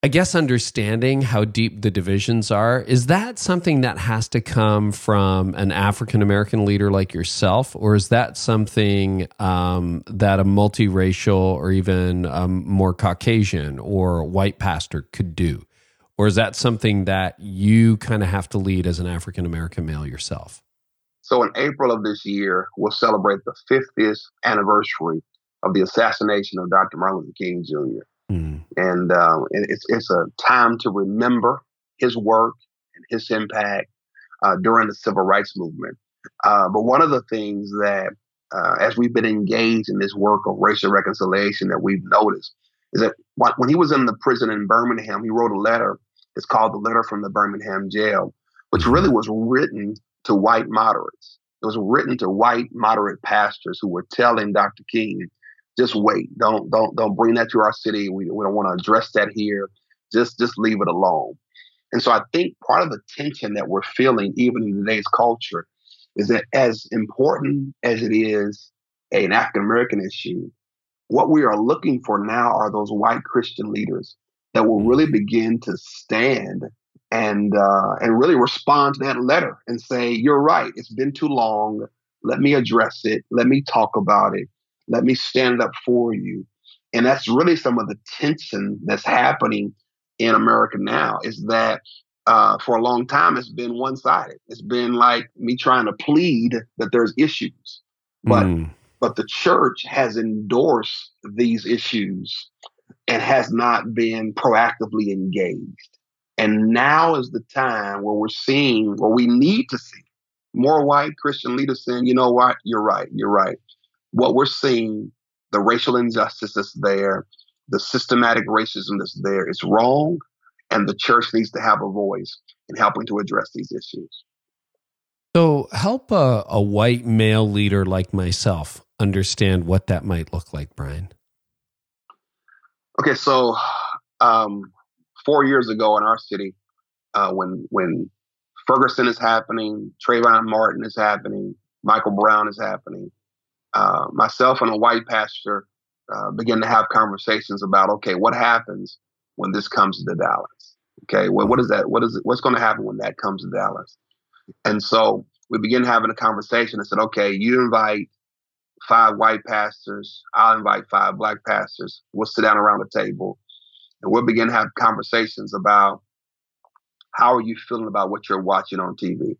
Speaker 1: I guess understanding how deep the divisions are, is that something that has to come from an African American leader like yourself? Or is that something um, that a multiracial or even um, more Caucasian or white pastor could do? Or is that something that you kind of have to lead as an African American male yourself?
Speaker 2: So, in April of this year, we'll celebrate the 50th anniversary of the assassination of Dr. Martin Luther King Jr. Mm. And, um, it's, it's a time to remember his work and his impact uh, during the civil rights movement. Uh, but one of the things that, uh, as we've been engaged in this work of racial reconciliation, that we've noticed is that when he was in the prison in Birmingham, he wrote a letter. It's called the Letter from the Birmingham Jail, which really was written to white moderates. It was written to white moderate pastors who were telling Dr. King just wait. Don't don't don't bring that to our city. We, we don't want to address that here. Just just leave it alone. And so I think part of the tension that we're feeling, even in today's culture, is that as important as it is an African American issue, what we are looking for now are those white Christian leaders that will really begin to stand and uh, and really respond to that letter and say, "You're right. It's been too long. Let me address it. Let me talk about it. Let me stand up for you. And that's really some of the tension that's happening in America now is that uh, for a long time it's been one sided. It's been like me trying to plead that there's issues. But mm. but the church has endorsed these issues and has not been proactively engaged. And now is the time where we're seeing, where we need to see more white Christian leaders saying, you know what, you're right, you're right what we're seeing, the racial injustice that's there, the systematic racism that's there is wrong, and the church needs to have a voice in helping to address these issues.
Speaker 1: So, help a, a white male leader like myself understand what that might look like, Bryan.
Speaker 2: Okay, so um, four years ago in our city, uh, when when Ferguson is happening, Trayvon Martin is happening, Michael Brown is happening, uh, myself and a white pastor uh, to have conversations about okay, what happens when this comes to Dallas? Okay, well, what is that? What is it? What's going to happen when that comes to Dallas? And so we begin having a conversation and said, okay, you invite five white pastors, I'll invite five black pastors. We'll sit down around the table and we'll begin to have conversations about how are you feeling about what you're watching on TV.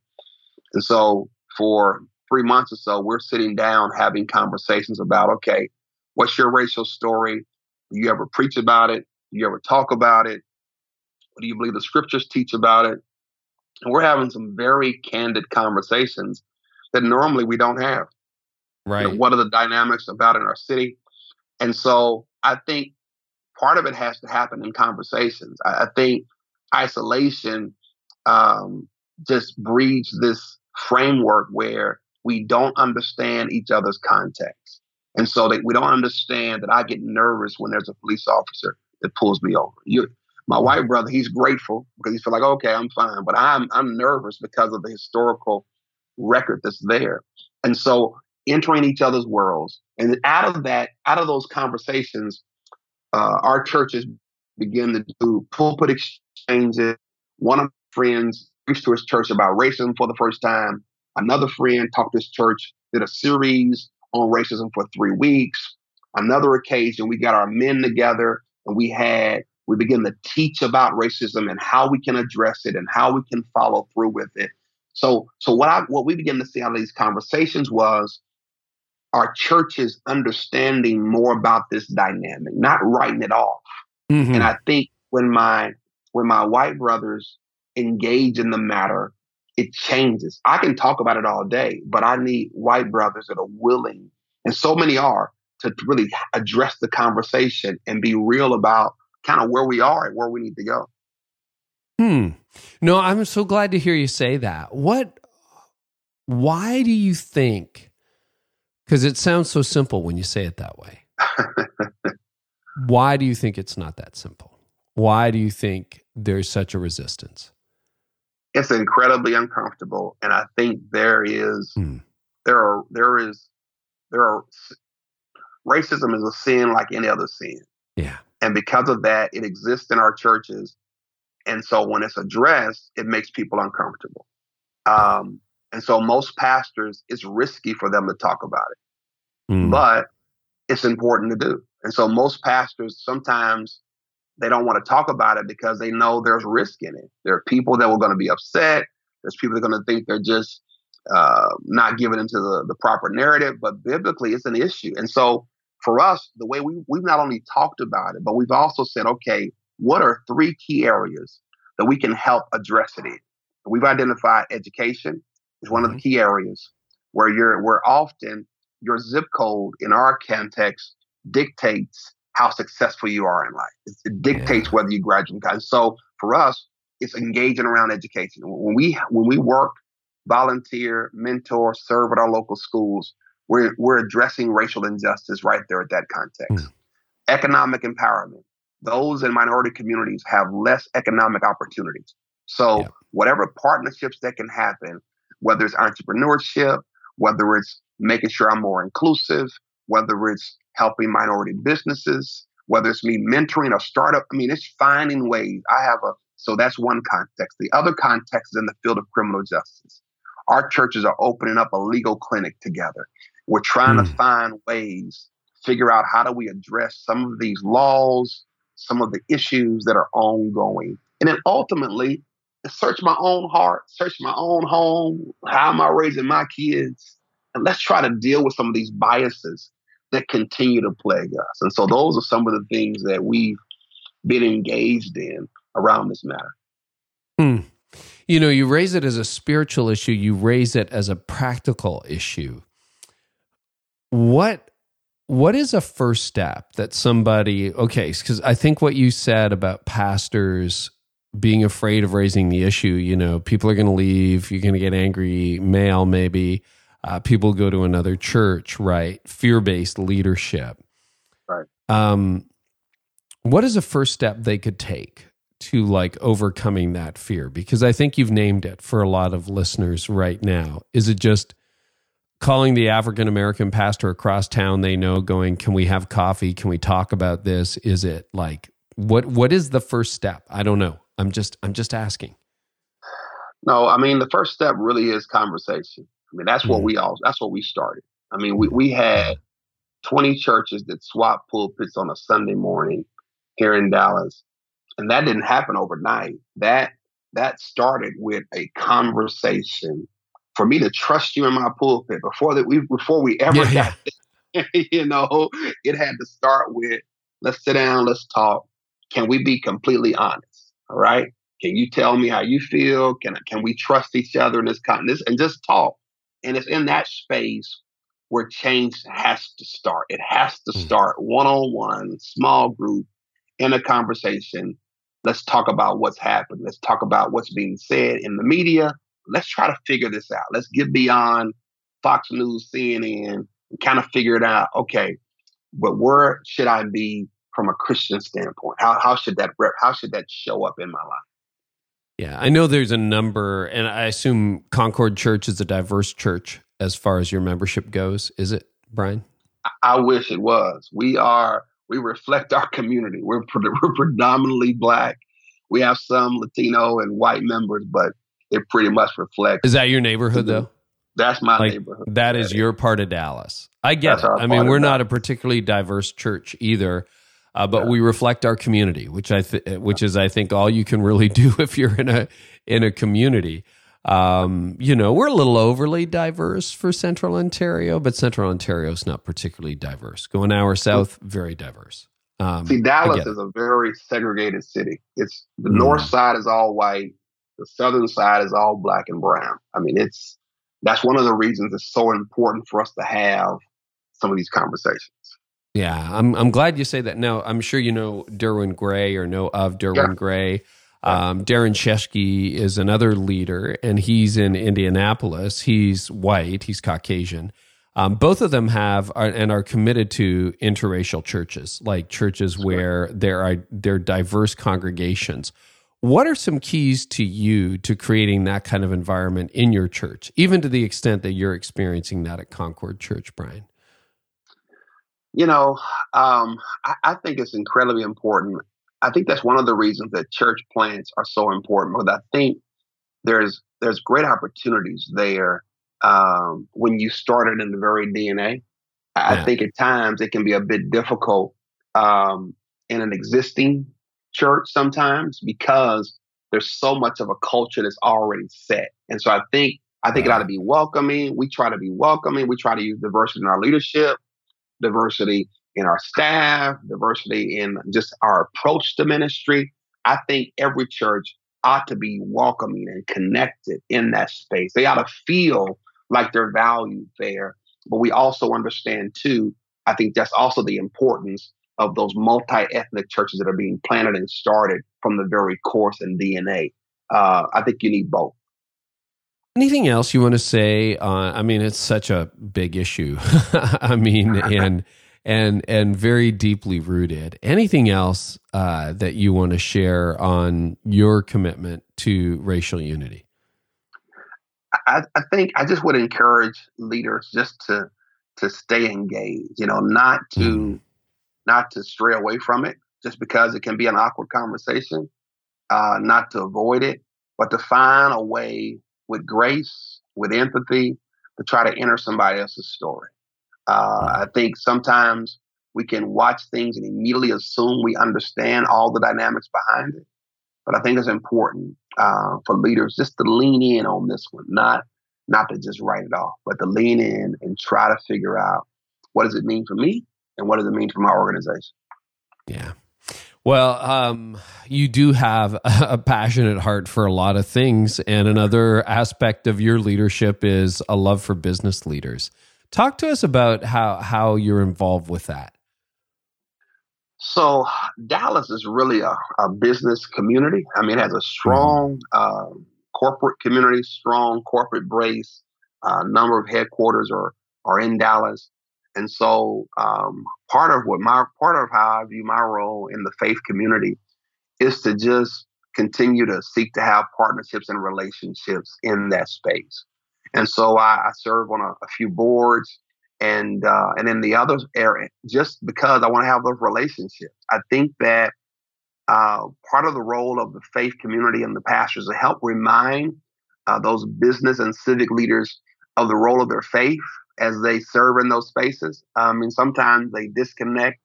Speaker 2: And so for three months or so, we're sitting down having conversations about, okay, what's your racial story? Do you ever preach about it? Do you ever talk about it? What do you believe the scriptures teach about it? And we're having some very candid conversations that normally we don't have.
Speaker 1: Right. You
Speaker 2: know, what are the dynamics about in our city? And so I think part of it has to happen in conversations. I, I think isolation um, just breeds this framework where we don't understand each other's context. And so that we don't understand that I get nervous when there's a police officer that pulls me over. You, my white brother, he's grateful because he feels like, okay, I'm fine. But I'm I'm nervous because of the historical record that's there. And so entering each other's worlds. And out of that, out of those conversations, uh, our churches begin to do pulpit exchanges. One of my friends preached to his church about racism for the first time. Another friend talked to his church, did a series on racism for three weeks. Another occasion, we got our men together and we had we begin to teach about racism and how we can address it and how we can follow through with it. So, so what I what we begin to see out of these conversations was our churches understanding more about this dynamic, not writing it off. Mm-hmm. And I think when my when my white brothers engage in the matter, it changes. I can talk about it all day, but I need white brothers that are willing, and so many are, to really address the conversation and be real about kind of where we are and where we need to go.
Speaker 1: Hmm. No, I'm so glad to hear you say that. What why do you think because it sounds so simple when you say it that way. why do you think it's not that simple? Why do you think there's such a resistance?
Speaker 2: It's incredibly uncomfortable, and I think there is hmm. there are there is there are racism is a sin like any other sin.
Speaker 1: Yeah.
Speaker 2: And because of that, it exists in our churches. And so when it's addressed, it makes people uncomfortable. Um, and so most pastors, it's risky for them to talk about it, mm. but it's important to do. And so most pastors sometimes they don't want to talk about it because they know there's risk in it. There are people that were going to be upset. There's people that are going to think they're just uh, not giving into the, the proper narrative, but biblically it's an issue. And so for us, the way we, we've not only talked about it, but we've also said, okay, what are three key areas that we can help address it in? We've identified education, is one of the mm-hmm. key areas where you're where often your zip code in our context dictates how successful you are in life. It, dictates yeah. whether you graduate. So for us, it's engaging around education. When we when we work, volunteer, mentor, serve at our local schools, we're we're addressing racial injustice right there at that context. Mm. Economic empowerment. Those in minority communities have less economic opportunities. So yeah. whatever partnerships that can happen whether it's entrepreneurship, whether it's making sure I'm more inclusive, whether it's helping minority businesses, whether it's me mentoring a startup. I mean, it's finding ways. I have a, so that's one context. The other context is in the field of criminal justice. Our churches are opening up a legal clinic together. We're trying mm. to hmm. find ways, figure out how do we address some of these laws, some of the issues that are ongoing. And then ultimately, search my own heart, search my own home. How am I raising my kids? And let's try to deal with some of these biases that continue to plague us. And so those are some of the things that we've been engaged in around this matter.
Speaker 1: Hmm. You know, you raise it as a spiritual issue, you raise it as a practical issue. What what is a first step that somebody okay because i think what you said about pastors being afraid of raising the issue. You know, people are going to leave. You're going to get angry mail, maybe. Uh, people go to another church, right? Fear based leadership.
Speaker 2: Right.
Speaker 1: Um, what is a first step they could take to like overcoming that fear? Because I think you've named it for a lot of listeners right now. Is it just calling the African American pastor across town they know, going, Can we have coffee? Can we talk about this? Is it like, what what is the first step? I don't know. I'm just I'm just asking.
Speaker 2: No, I mean the first step really is conversation. I mean that's mm-hmm. what we all that's what we started. I mean we we had 20 churches that swapped pulpits on a Sunday morning here in Dallas. And that didn't happen overnight. That that started with a conversation for me to trust you in my pulpit before that we before we ever yeah, got yeah. There, you know, it had to start with let's sit down, let's talk. Can we be completely honest? All right. Can you tell me how you feel? Can can we trust each other in this this and just talk? And it's in that space where change has to start. It has to hmm. start one on one, small group, in a conversation. Let's talk about what's happened. Let's talk about what's being said in the media. let's try to figure this out. Let's get beyond Fox News, CNN, and kind of figure it out. Okay, but where should I be from a Christian standpoint? How how should that how should that show up in my life?
Speaker 1: Yeah, I know there's a number, and I assume Concord Church is a diverse church as far as your membership goes. Is it, Bryan?
Speaker 2: I wish it was. We are. We reflect our community. We're, we're predominantly black. We have some Latino and white members, but it pretty much reflects.
Speaker 1: Is that your neighborhood mm-hmm. though?
Speaker 2: That's my like, neighborhood.
Speaker 1: That is your part of Dallas. I get That's it. I mean, we're not a particularly diverse church either, uh, but yeah. we reflect our community, which I th- which is I think all you can really do if you're in a in a community. Um, you know, we're a little overly diverse for Central Ontario, but Central Ontario is not particularly diverse. Go an hour south, very diverse.
Speaker 2: Um, See, Dallas is a very segregated city. It's the mm. north side is all white, the southern side is all black and brown. I mean, it's that's one of the reasons it's so important for us to have some of these conversations.
Speaker 1: Yeah, I'm I'm glad you say that. Now, I'm sure you know Derwin Gray or know of Derwin yeah. Gray. Um, Darren Sheshke is another leader, and he's in Indianapolis. He's white, he's Caucasian. Um, both of them have are, and are committed to interracial churches, like churches where there are there are diverse congregations. What are some keys to you to creating that kind of environment in your church, even to the extent that you're experiencing that at Concord Church, Bryan?
Speaker 2: You know, um, I, I, think it's incredibly important. I think that's one of the reasons that church plants are so important. Because I think there's there's great opportunities there um, when you start it in the very DNA. I yeah. think at times it can be a bit difficult um, in an existing church sometimes because there's so much of a culture that's already set. And so I think I think it ought to be welcoming. We try to be welcoming. We try to use diversity in our leadership, diversity in our staff, diversity in just our approach to ministry. I think every church ought to be welcoming and connected in that space. They ought to feel like they're valued there. But we also understand too, I think that's also the importance of those multi-ethnic churches that are being planted and started from the very course and DNA. Uh, I think you need both.
Speaker 1: Anything else you want to say? Uh, I mean, it's such a big issue. I mean, and and and very deeply rooted. Anything else uh, that you want to share on your commitment to racial unity?
Speaker 2: I, I think I just would encourage leaders just to to stay engaged. You know, not to mm not to stray away from it just because it can be an awkward conversation, uh, not to avoid it, but to find a way with grace, with empathy, to try to enter somebody else's story. Uh, I think sometimes we can watch things and immediately assume we understand all the dynamics behind it. But I think it's important uh, for leaders just to lean in on this one, not not to just write it off, but to lean in and try to figure out what does it mean for me and what does it mean for my organization?
Speaker 1: Yeah. Well, um, you do have a passionate heart for a lot of things. And another aspect of your leadership is a love for business leaders. Talk to us about how, how you're involved with that.
Speaker 2: So, Dallas is really a, a business community. I mean, it has a strong uh, corporate community, strong corporate base. A uh, number of headquarters are, are in Dallas. And so um, part of what my part of how I view my role in the faith community is to just continue to seek to have partnerships and relationships in that space. And so I, I serve on a, a, few boards and uh, and in the other area just because I want to have those relationships. I think that uh, part of the role of the faith community and the pastors to help remind uh, those business and civic leaders of the role of their faith as they serve in those spaces. I mean, sometimes they disconnect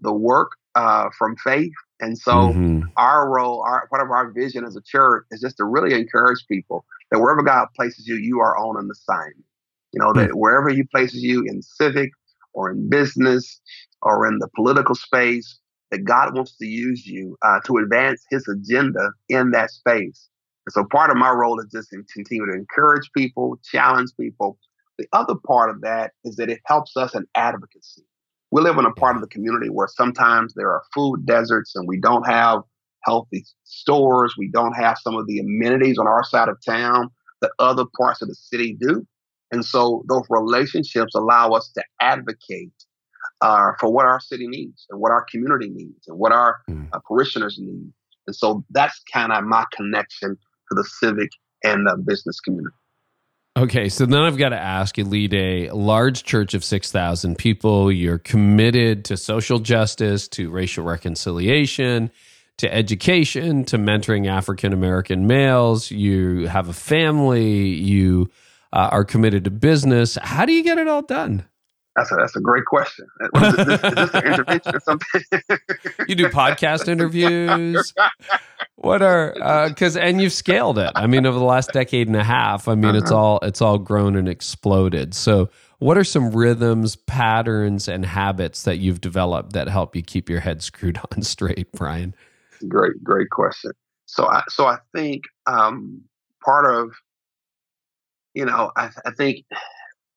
Speaker 2: the work uh, from faith. And so mm-hmm. our role, our part of our vision as a church is just to really encourage people that wherever God places you, you are on an assignment. You know, that mm-hmm. wherever He places you in civic or in business or in the political space, that God wants to use you uh, to advance His agenda in that space. And so part of my role is just to continue to encourage people, challenge people, the other part of that is that it helps us in advocacy. We live in a part of the community where sometimes there are food deserts and we don't have healthy stores. We don't have some of the amenities on our side of town that other parts of the city do. And so those relationships allow us to advocate uh, for what our city needs and what our community needs and what our mm. uh, parishioners need. And so that's kind of my connection to the civic and the business community.
Speaker 1: Okay, so then I've got to ask you lead a large church of 6,000 people. You're committed to social justice, to racial reconciliation, to education, to mentoring African American males. You have a family. You uh, are committed to business. How do you get it all done?
Speaker 2: That's a, that's a great question. Is this, is this an intervention or something?
Speaker 1: you do podcast interviews. What are because uh, and you've scaled it. I mean, over the last decade and a half. I mean, uh-huh. it's all it's all grown and exploded. So, what are some rhythms, patterns, and habits that you've developed that help you keep your head screwed on straight, Bryan?
Speaker 2: Great, great question. So, I, so I think um, part of you know, I, I think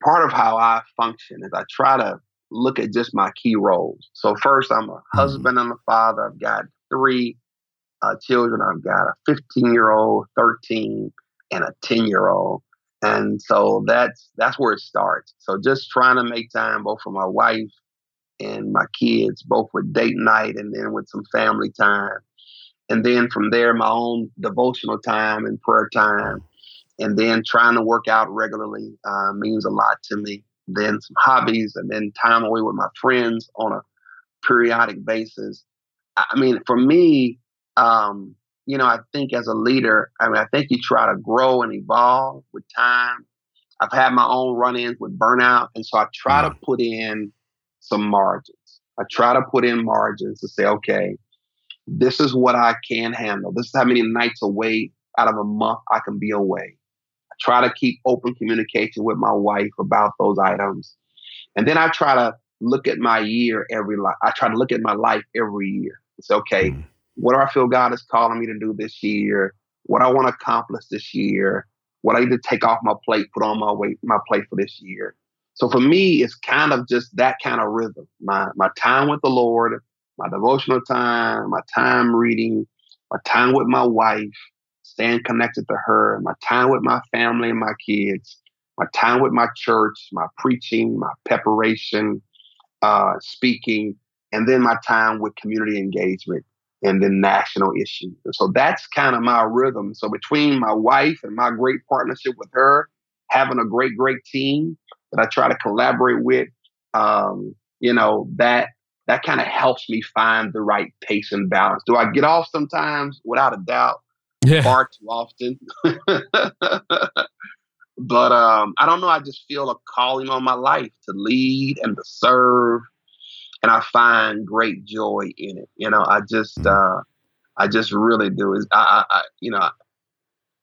Speaker 2: part of how I function is I try to look at just my key roles. So first, I'm a mm-hmm. husband and a father. I've got three uh, children. I've got a 15 year old, 13, and a 10 year old. And so that's that's where it starts. So just trying to make time both for my wife and my kids, both with date night and then with some family time. And then from there, my own devotional time and prayer time and then trying to work out regularly uh, means a lot to me. Then some hobbies, and then time away with my friends on a periodic basis. I mean, for me, um, you know, I think as a leader, I mean, I think you try to grow and evolve with time. I've had my own run-ins with burnout, and so I try to put in some margins. I try to put in margins to say, okay, this is what I can handle. This is how many nights away out of a month I can be away try to keep open communication with my wife about those items. And then I try to look at my year every life. I try to look at my life every year. It's okay. Mm. What do I feel God is calling me to do this year? What I want to accomplish this year? What I need to take off my plate, put on my weight, my plate for this year. So for me, it's kind of just that kind of rhythm. My my time with the Lord, my devotional time, my time reading, my time with my wife, staying connected to her, my time with my family and my kids, my time with my church, my preaching, my preparation, uh, speaking, and then my time with community engagement and then national issues. And so that's kind of my rhythm. So between my wife and my great partnership with her, having a great, great team that I try to collaborate with, um, you know, that that kind of helps me find the right pace and balance. Do I get off sometimes? Without a doubt yeah. far too often. but um, I don't know. I just feel a calling on my life to lead and to serve, and I find great joy in it. You know, I just, uh, I just really do. Is I, I, you know,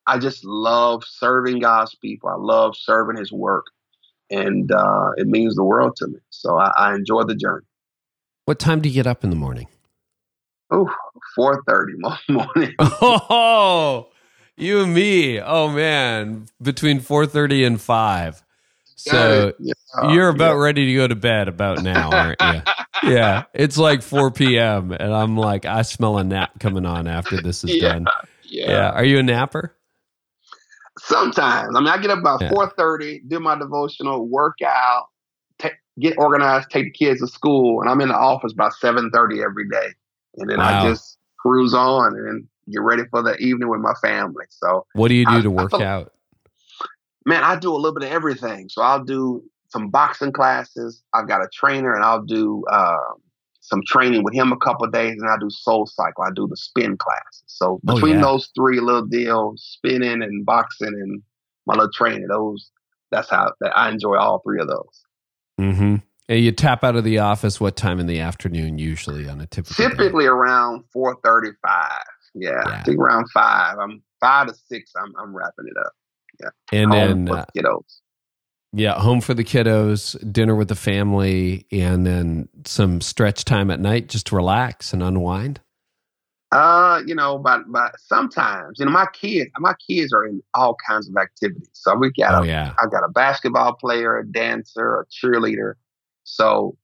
Speaker 2: I just love serving God's people. I love serving His work, and uh, it means the world to me. So I, I enjoy the journey.
Speaker 1: What time do you get up in the morning?
Speaker 2: Oh, 4.30 morning.
Speaker 1: oh, you and me. Oh, man. Between 4.30 and 5. So yeah, you're about yeah. ready to go to bed about now, aren't you? yeah. It's like 4 p.m. And I'm like, I smell a nap coming on after this is done. Yeah. yeah. Are you a napper?
Speaker 2: Sometimes. I mean, I get up about 4.30, do my devotional, workout, t- get organized, take the kids to school, and I'm in the office by 7.30 every day and then wow. I just cruise on and get ready for the evening with my family. So,
Speaker 1: what do you do I, to work out?
Speaker 2: Man, I do a little bit of everything. So I'll do some boxing classes. I've got a trainer, and I'll do uh, some training with him a couple days, and I do SoulCycle. I do the spin classes. So oh, between oh, yeah. those three little deals, spinning and boxing and my little training, those that's how that I enjoy all three of those.
Speaker 1: Mm-hmm. And you tap out of the office what time in the afternoon usually on a typical
Speaker 2: typically
Speaker 1: day?
Speaker 2: around four thirty five. Yeah, yeah, I think around five. I'm five to six. I'm I'm wrapping it up. Yeah,
Speaker 1: and home then
Speaker 2: uh, kiddos.
Speaker 1: Yeah, home for the kiddos, dinner with the family, and then some stretch time at night just to relax and unwind.
Speaker 2: Uh, you know, but but sometimes, you know, my kids, my kids are in all kinds of activities. So we got,
Speaker 1: oh,
Speaker 2: a,
Speaker 1: yeah.
Speaker 2: I got a basketball player, a dancer, a cheerleader. So,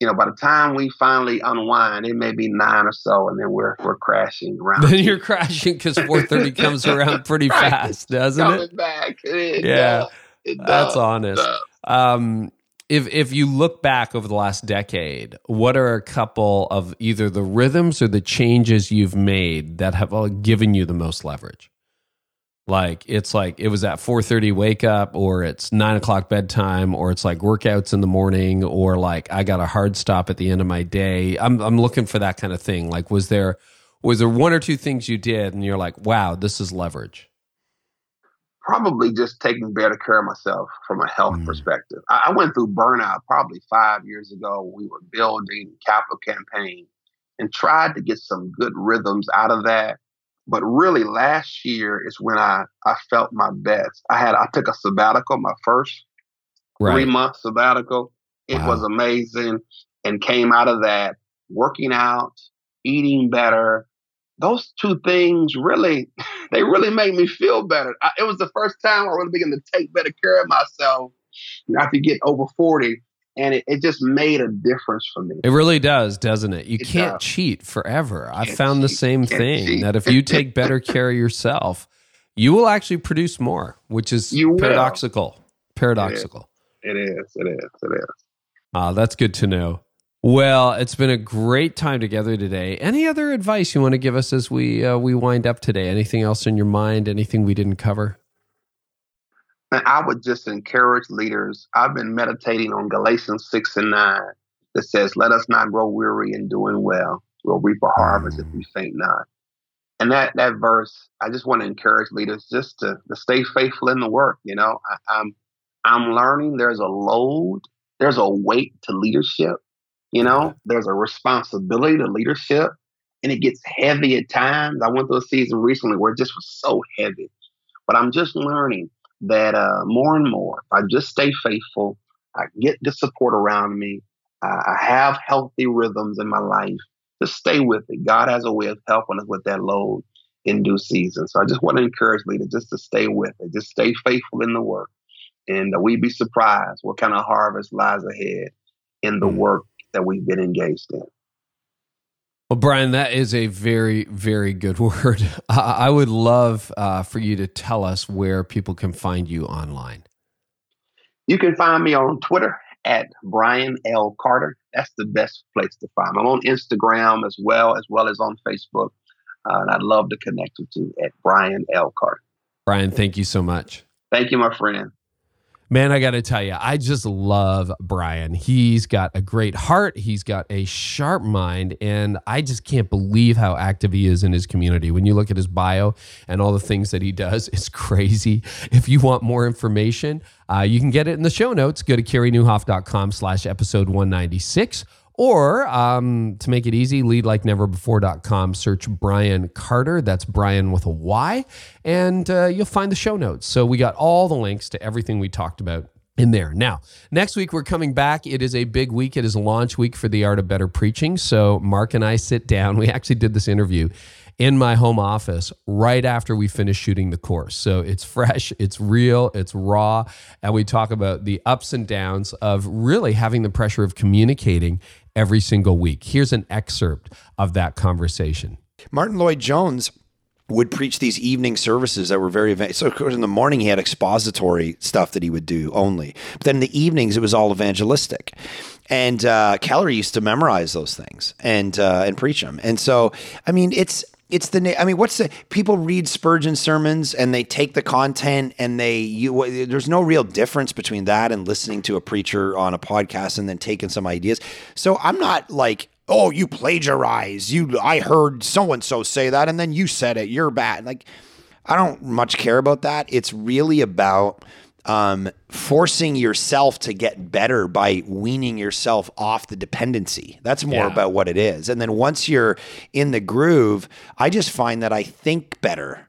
Speaker 2: you know, by the time we finally unwind, it may be nine or so, and then we're we're crashing around.
Speaker 1: Then you're crashing because 4:30 comes around pretty right. fast, doesn't
Speaker 2: Coming
Speaker 1: it?
Speaker 2: Back. It
Speaker 1: yeah.
Speaker 2: It
Speaker 1: that's honest. Um, if if you look back over the last decade, what are a couple of either the rhythms or the changes you've made that have uh, given you the most leverage? Like it's like it was at four thirty wake up, or it's nine o'clock bedtime, or it's like workouts in the morning, or like I got a hard stop at the end of my day. I'm I'm looking for that kind of thing. Like was there was there one or two things you did and you're like, wow, this is leverage?
Speaker 2: Probably just taking better care of myself from a health mm. perspective. I, I went through burnout probably five years ago. We were building capital campaign and tried to get some good rhythms out of that but really, last year is when I, I felt my best. I had I took a sabbatical, my first right. three month sabbatical. It wow. was amazing, and came out of that working out, eating better. Those two things really, they really made me feel better. I, it was the first time I really began to take better care of myself after get over forty and it, it just made a difference for me.
Speaker 1: It really does, doesn't it? You it can't does. cheat forever. I found cheat. the same thing cheat. that if you take better care of yourself, you will actually produce more, which is paradoxical. Paradoxical.
Speaker 2: It is. It is. It is.
Speaker 1: Ah, that's good to know. Well, it's been a great time together today. Any other advice you want to give us as we uh, we wind up today? Anything else in your mind? Anything we didn't cover?
Speaker 2: I would just encourage leaders. I've been meditating on Galatians 6 and 9 that says, Let us not grow weary in doing well. We'll reap a harvest if we mm. faint not. And that, that verse, I just want to encourage leaders just to, to stay faithful in the work. You know, I, I'm, I'm learning there's a load, there's a weight to leadership. You know, there's a responsibility to leadership, and it gets heavy at times. I went through a season recently where it just was so heavy. But I'm just learning that uh, more and more, if I just stay faithful, I get the support around me, I have healthy rhythms in my life, just stay with it. God has a way of helping us with that load in due season. So I just want to encourage leaders just to stay with it, just stay faithful in the work. And uh, we'd be surprised what kind of harvest lies ahead in the mm. work that we've been engaged in.
Speaker 1: Well, Bryan, that is a very, very good word. I would love uh, for you to tell us where people can find you online.
Speaker 2: You can find me on Twitter at Bryan L. Carter. That's the best place to find me. I'm on Instagram as well, as well as on Facebook. Uh, and I'd love to connect with you at Bryan L. Carter.
Speaker 1: Bryan, thank you so much.
Speaker 2: Thank you, my friend.
Speaker 1: Man, I got to tell you, I just love Bryan. He's got a great heart. He's got a sharp mind. And I just can't believe how active he is in his community. When you look at his bio and all the things that he does, it's crazy. If you want more information, uh, you can get it in the show notes. Go to careynieuwhof.com slash episode 196 or um, to make it easy, leadlikeneverbefore.com, search Bryan Carter. That's Bryan with a Y, and uh, you'll find the show notes. So we got all the links to everything we talked about in there. Now, next week we're coming back. It is a big week. It is launch week for the art of better preaching. So Mark and I sit down. We actually did this interview in my home office right after we finish shooting the course. So it's fresh, it's real, it's raw, and we talk about the ups and downs of really having the pressure of communicating every single week. Here's an excerpt of that conversation.
Speaker 3: Martyn Lloyd-Jones would preach these evening services that were very so of course in the morning he had expository stuff that he would do only but then in the evenings it was all evangelistic and uh, Keller used to memorize those things and uh, and preach them and so I mean it's it's the name. I mean, what's the people read Spurgeon sermons and they take the content and they you there's no real difference between that and listening to a preacher on a podcast and then taking some ideas. So I'm not like oh you plagiarize you I heard so and so say that and then you said it you're bad like I don't much care about that. It's really about um, forcing yourself to get better by weaning yourself off the dependency. That's more yeah. about what it is. And then once you're in the groove, I just find that I think better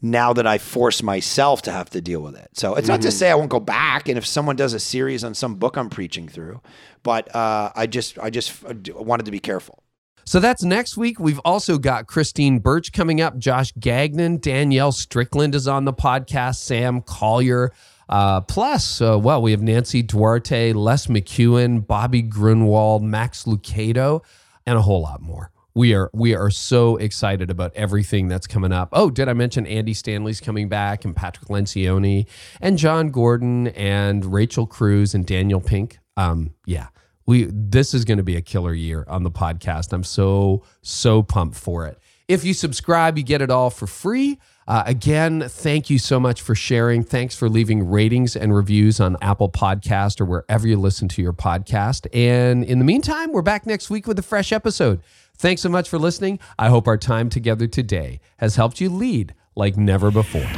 Speaker 3: now that I force myself to have to deal with it. So it's mm-hmm. not to mm-hmm. say I won't go back. And if someone does a series on some book I'm preaching through, but uh, I just I just wanted to be careful.
Speaker 1: So that's next week. We've also got Christine Birch coming up, Josh Gagnon, Danielle Strickland is on the podcast, Sam Collier. Uh, plus, uh, well, we have Nancy Duarte, Les McKeown, Bobby Gruenewald, Max Lucado, and a whole lot more. We are we are so excited about everything that's coming up. Oh, did I mention Andy Stanley's coming back and Patrick Lencioni and Jon Gordon and Rachel Cruz and Daniel Pink? Um, yeah, we this is going to be a killer year on the podcast. I'm so so pumped for it. If you subscribe, you get it all for free. Uh, again, thank you so much for sharing. Thanks for leaving ratings and reviews on Apple Podcast or wherever you listen to your podcast. And in the meantime, we're back next week with a fresh episode. Thanks so much for listening. I hope our time together today has helped you lead like never before.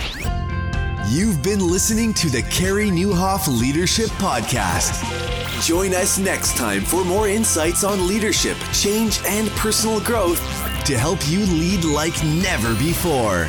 Speaker 4: You've been listening to the Carey Nieuwhof Leadership Podcast. Join us next time for more insights on leadership, change, and personal growth to help you lead like never before.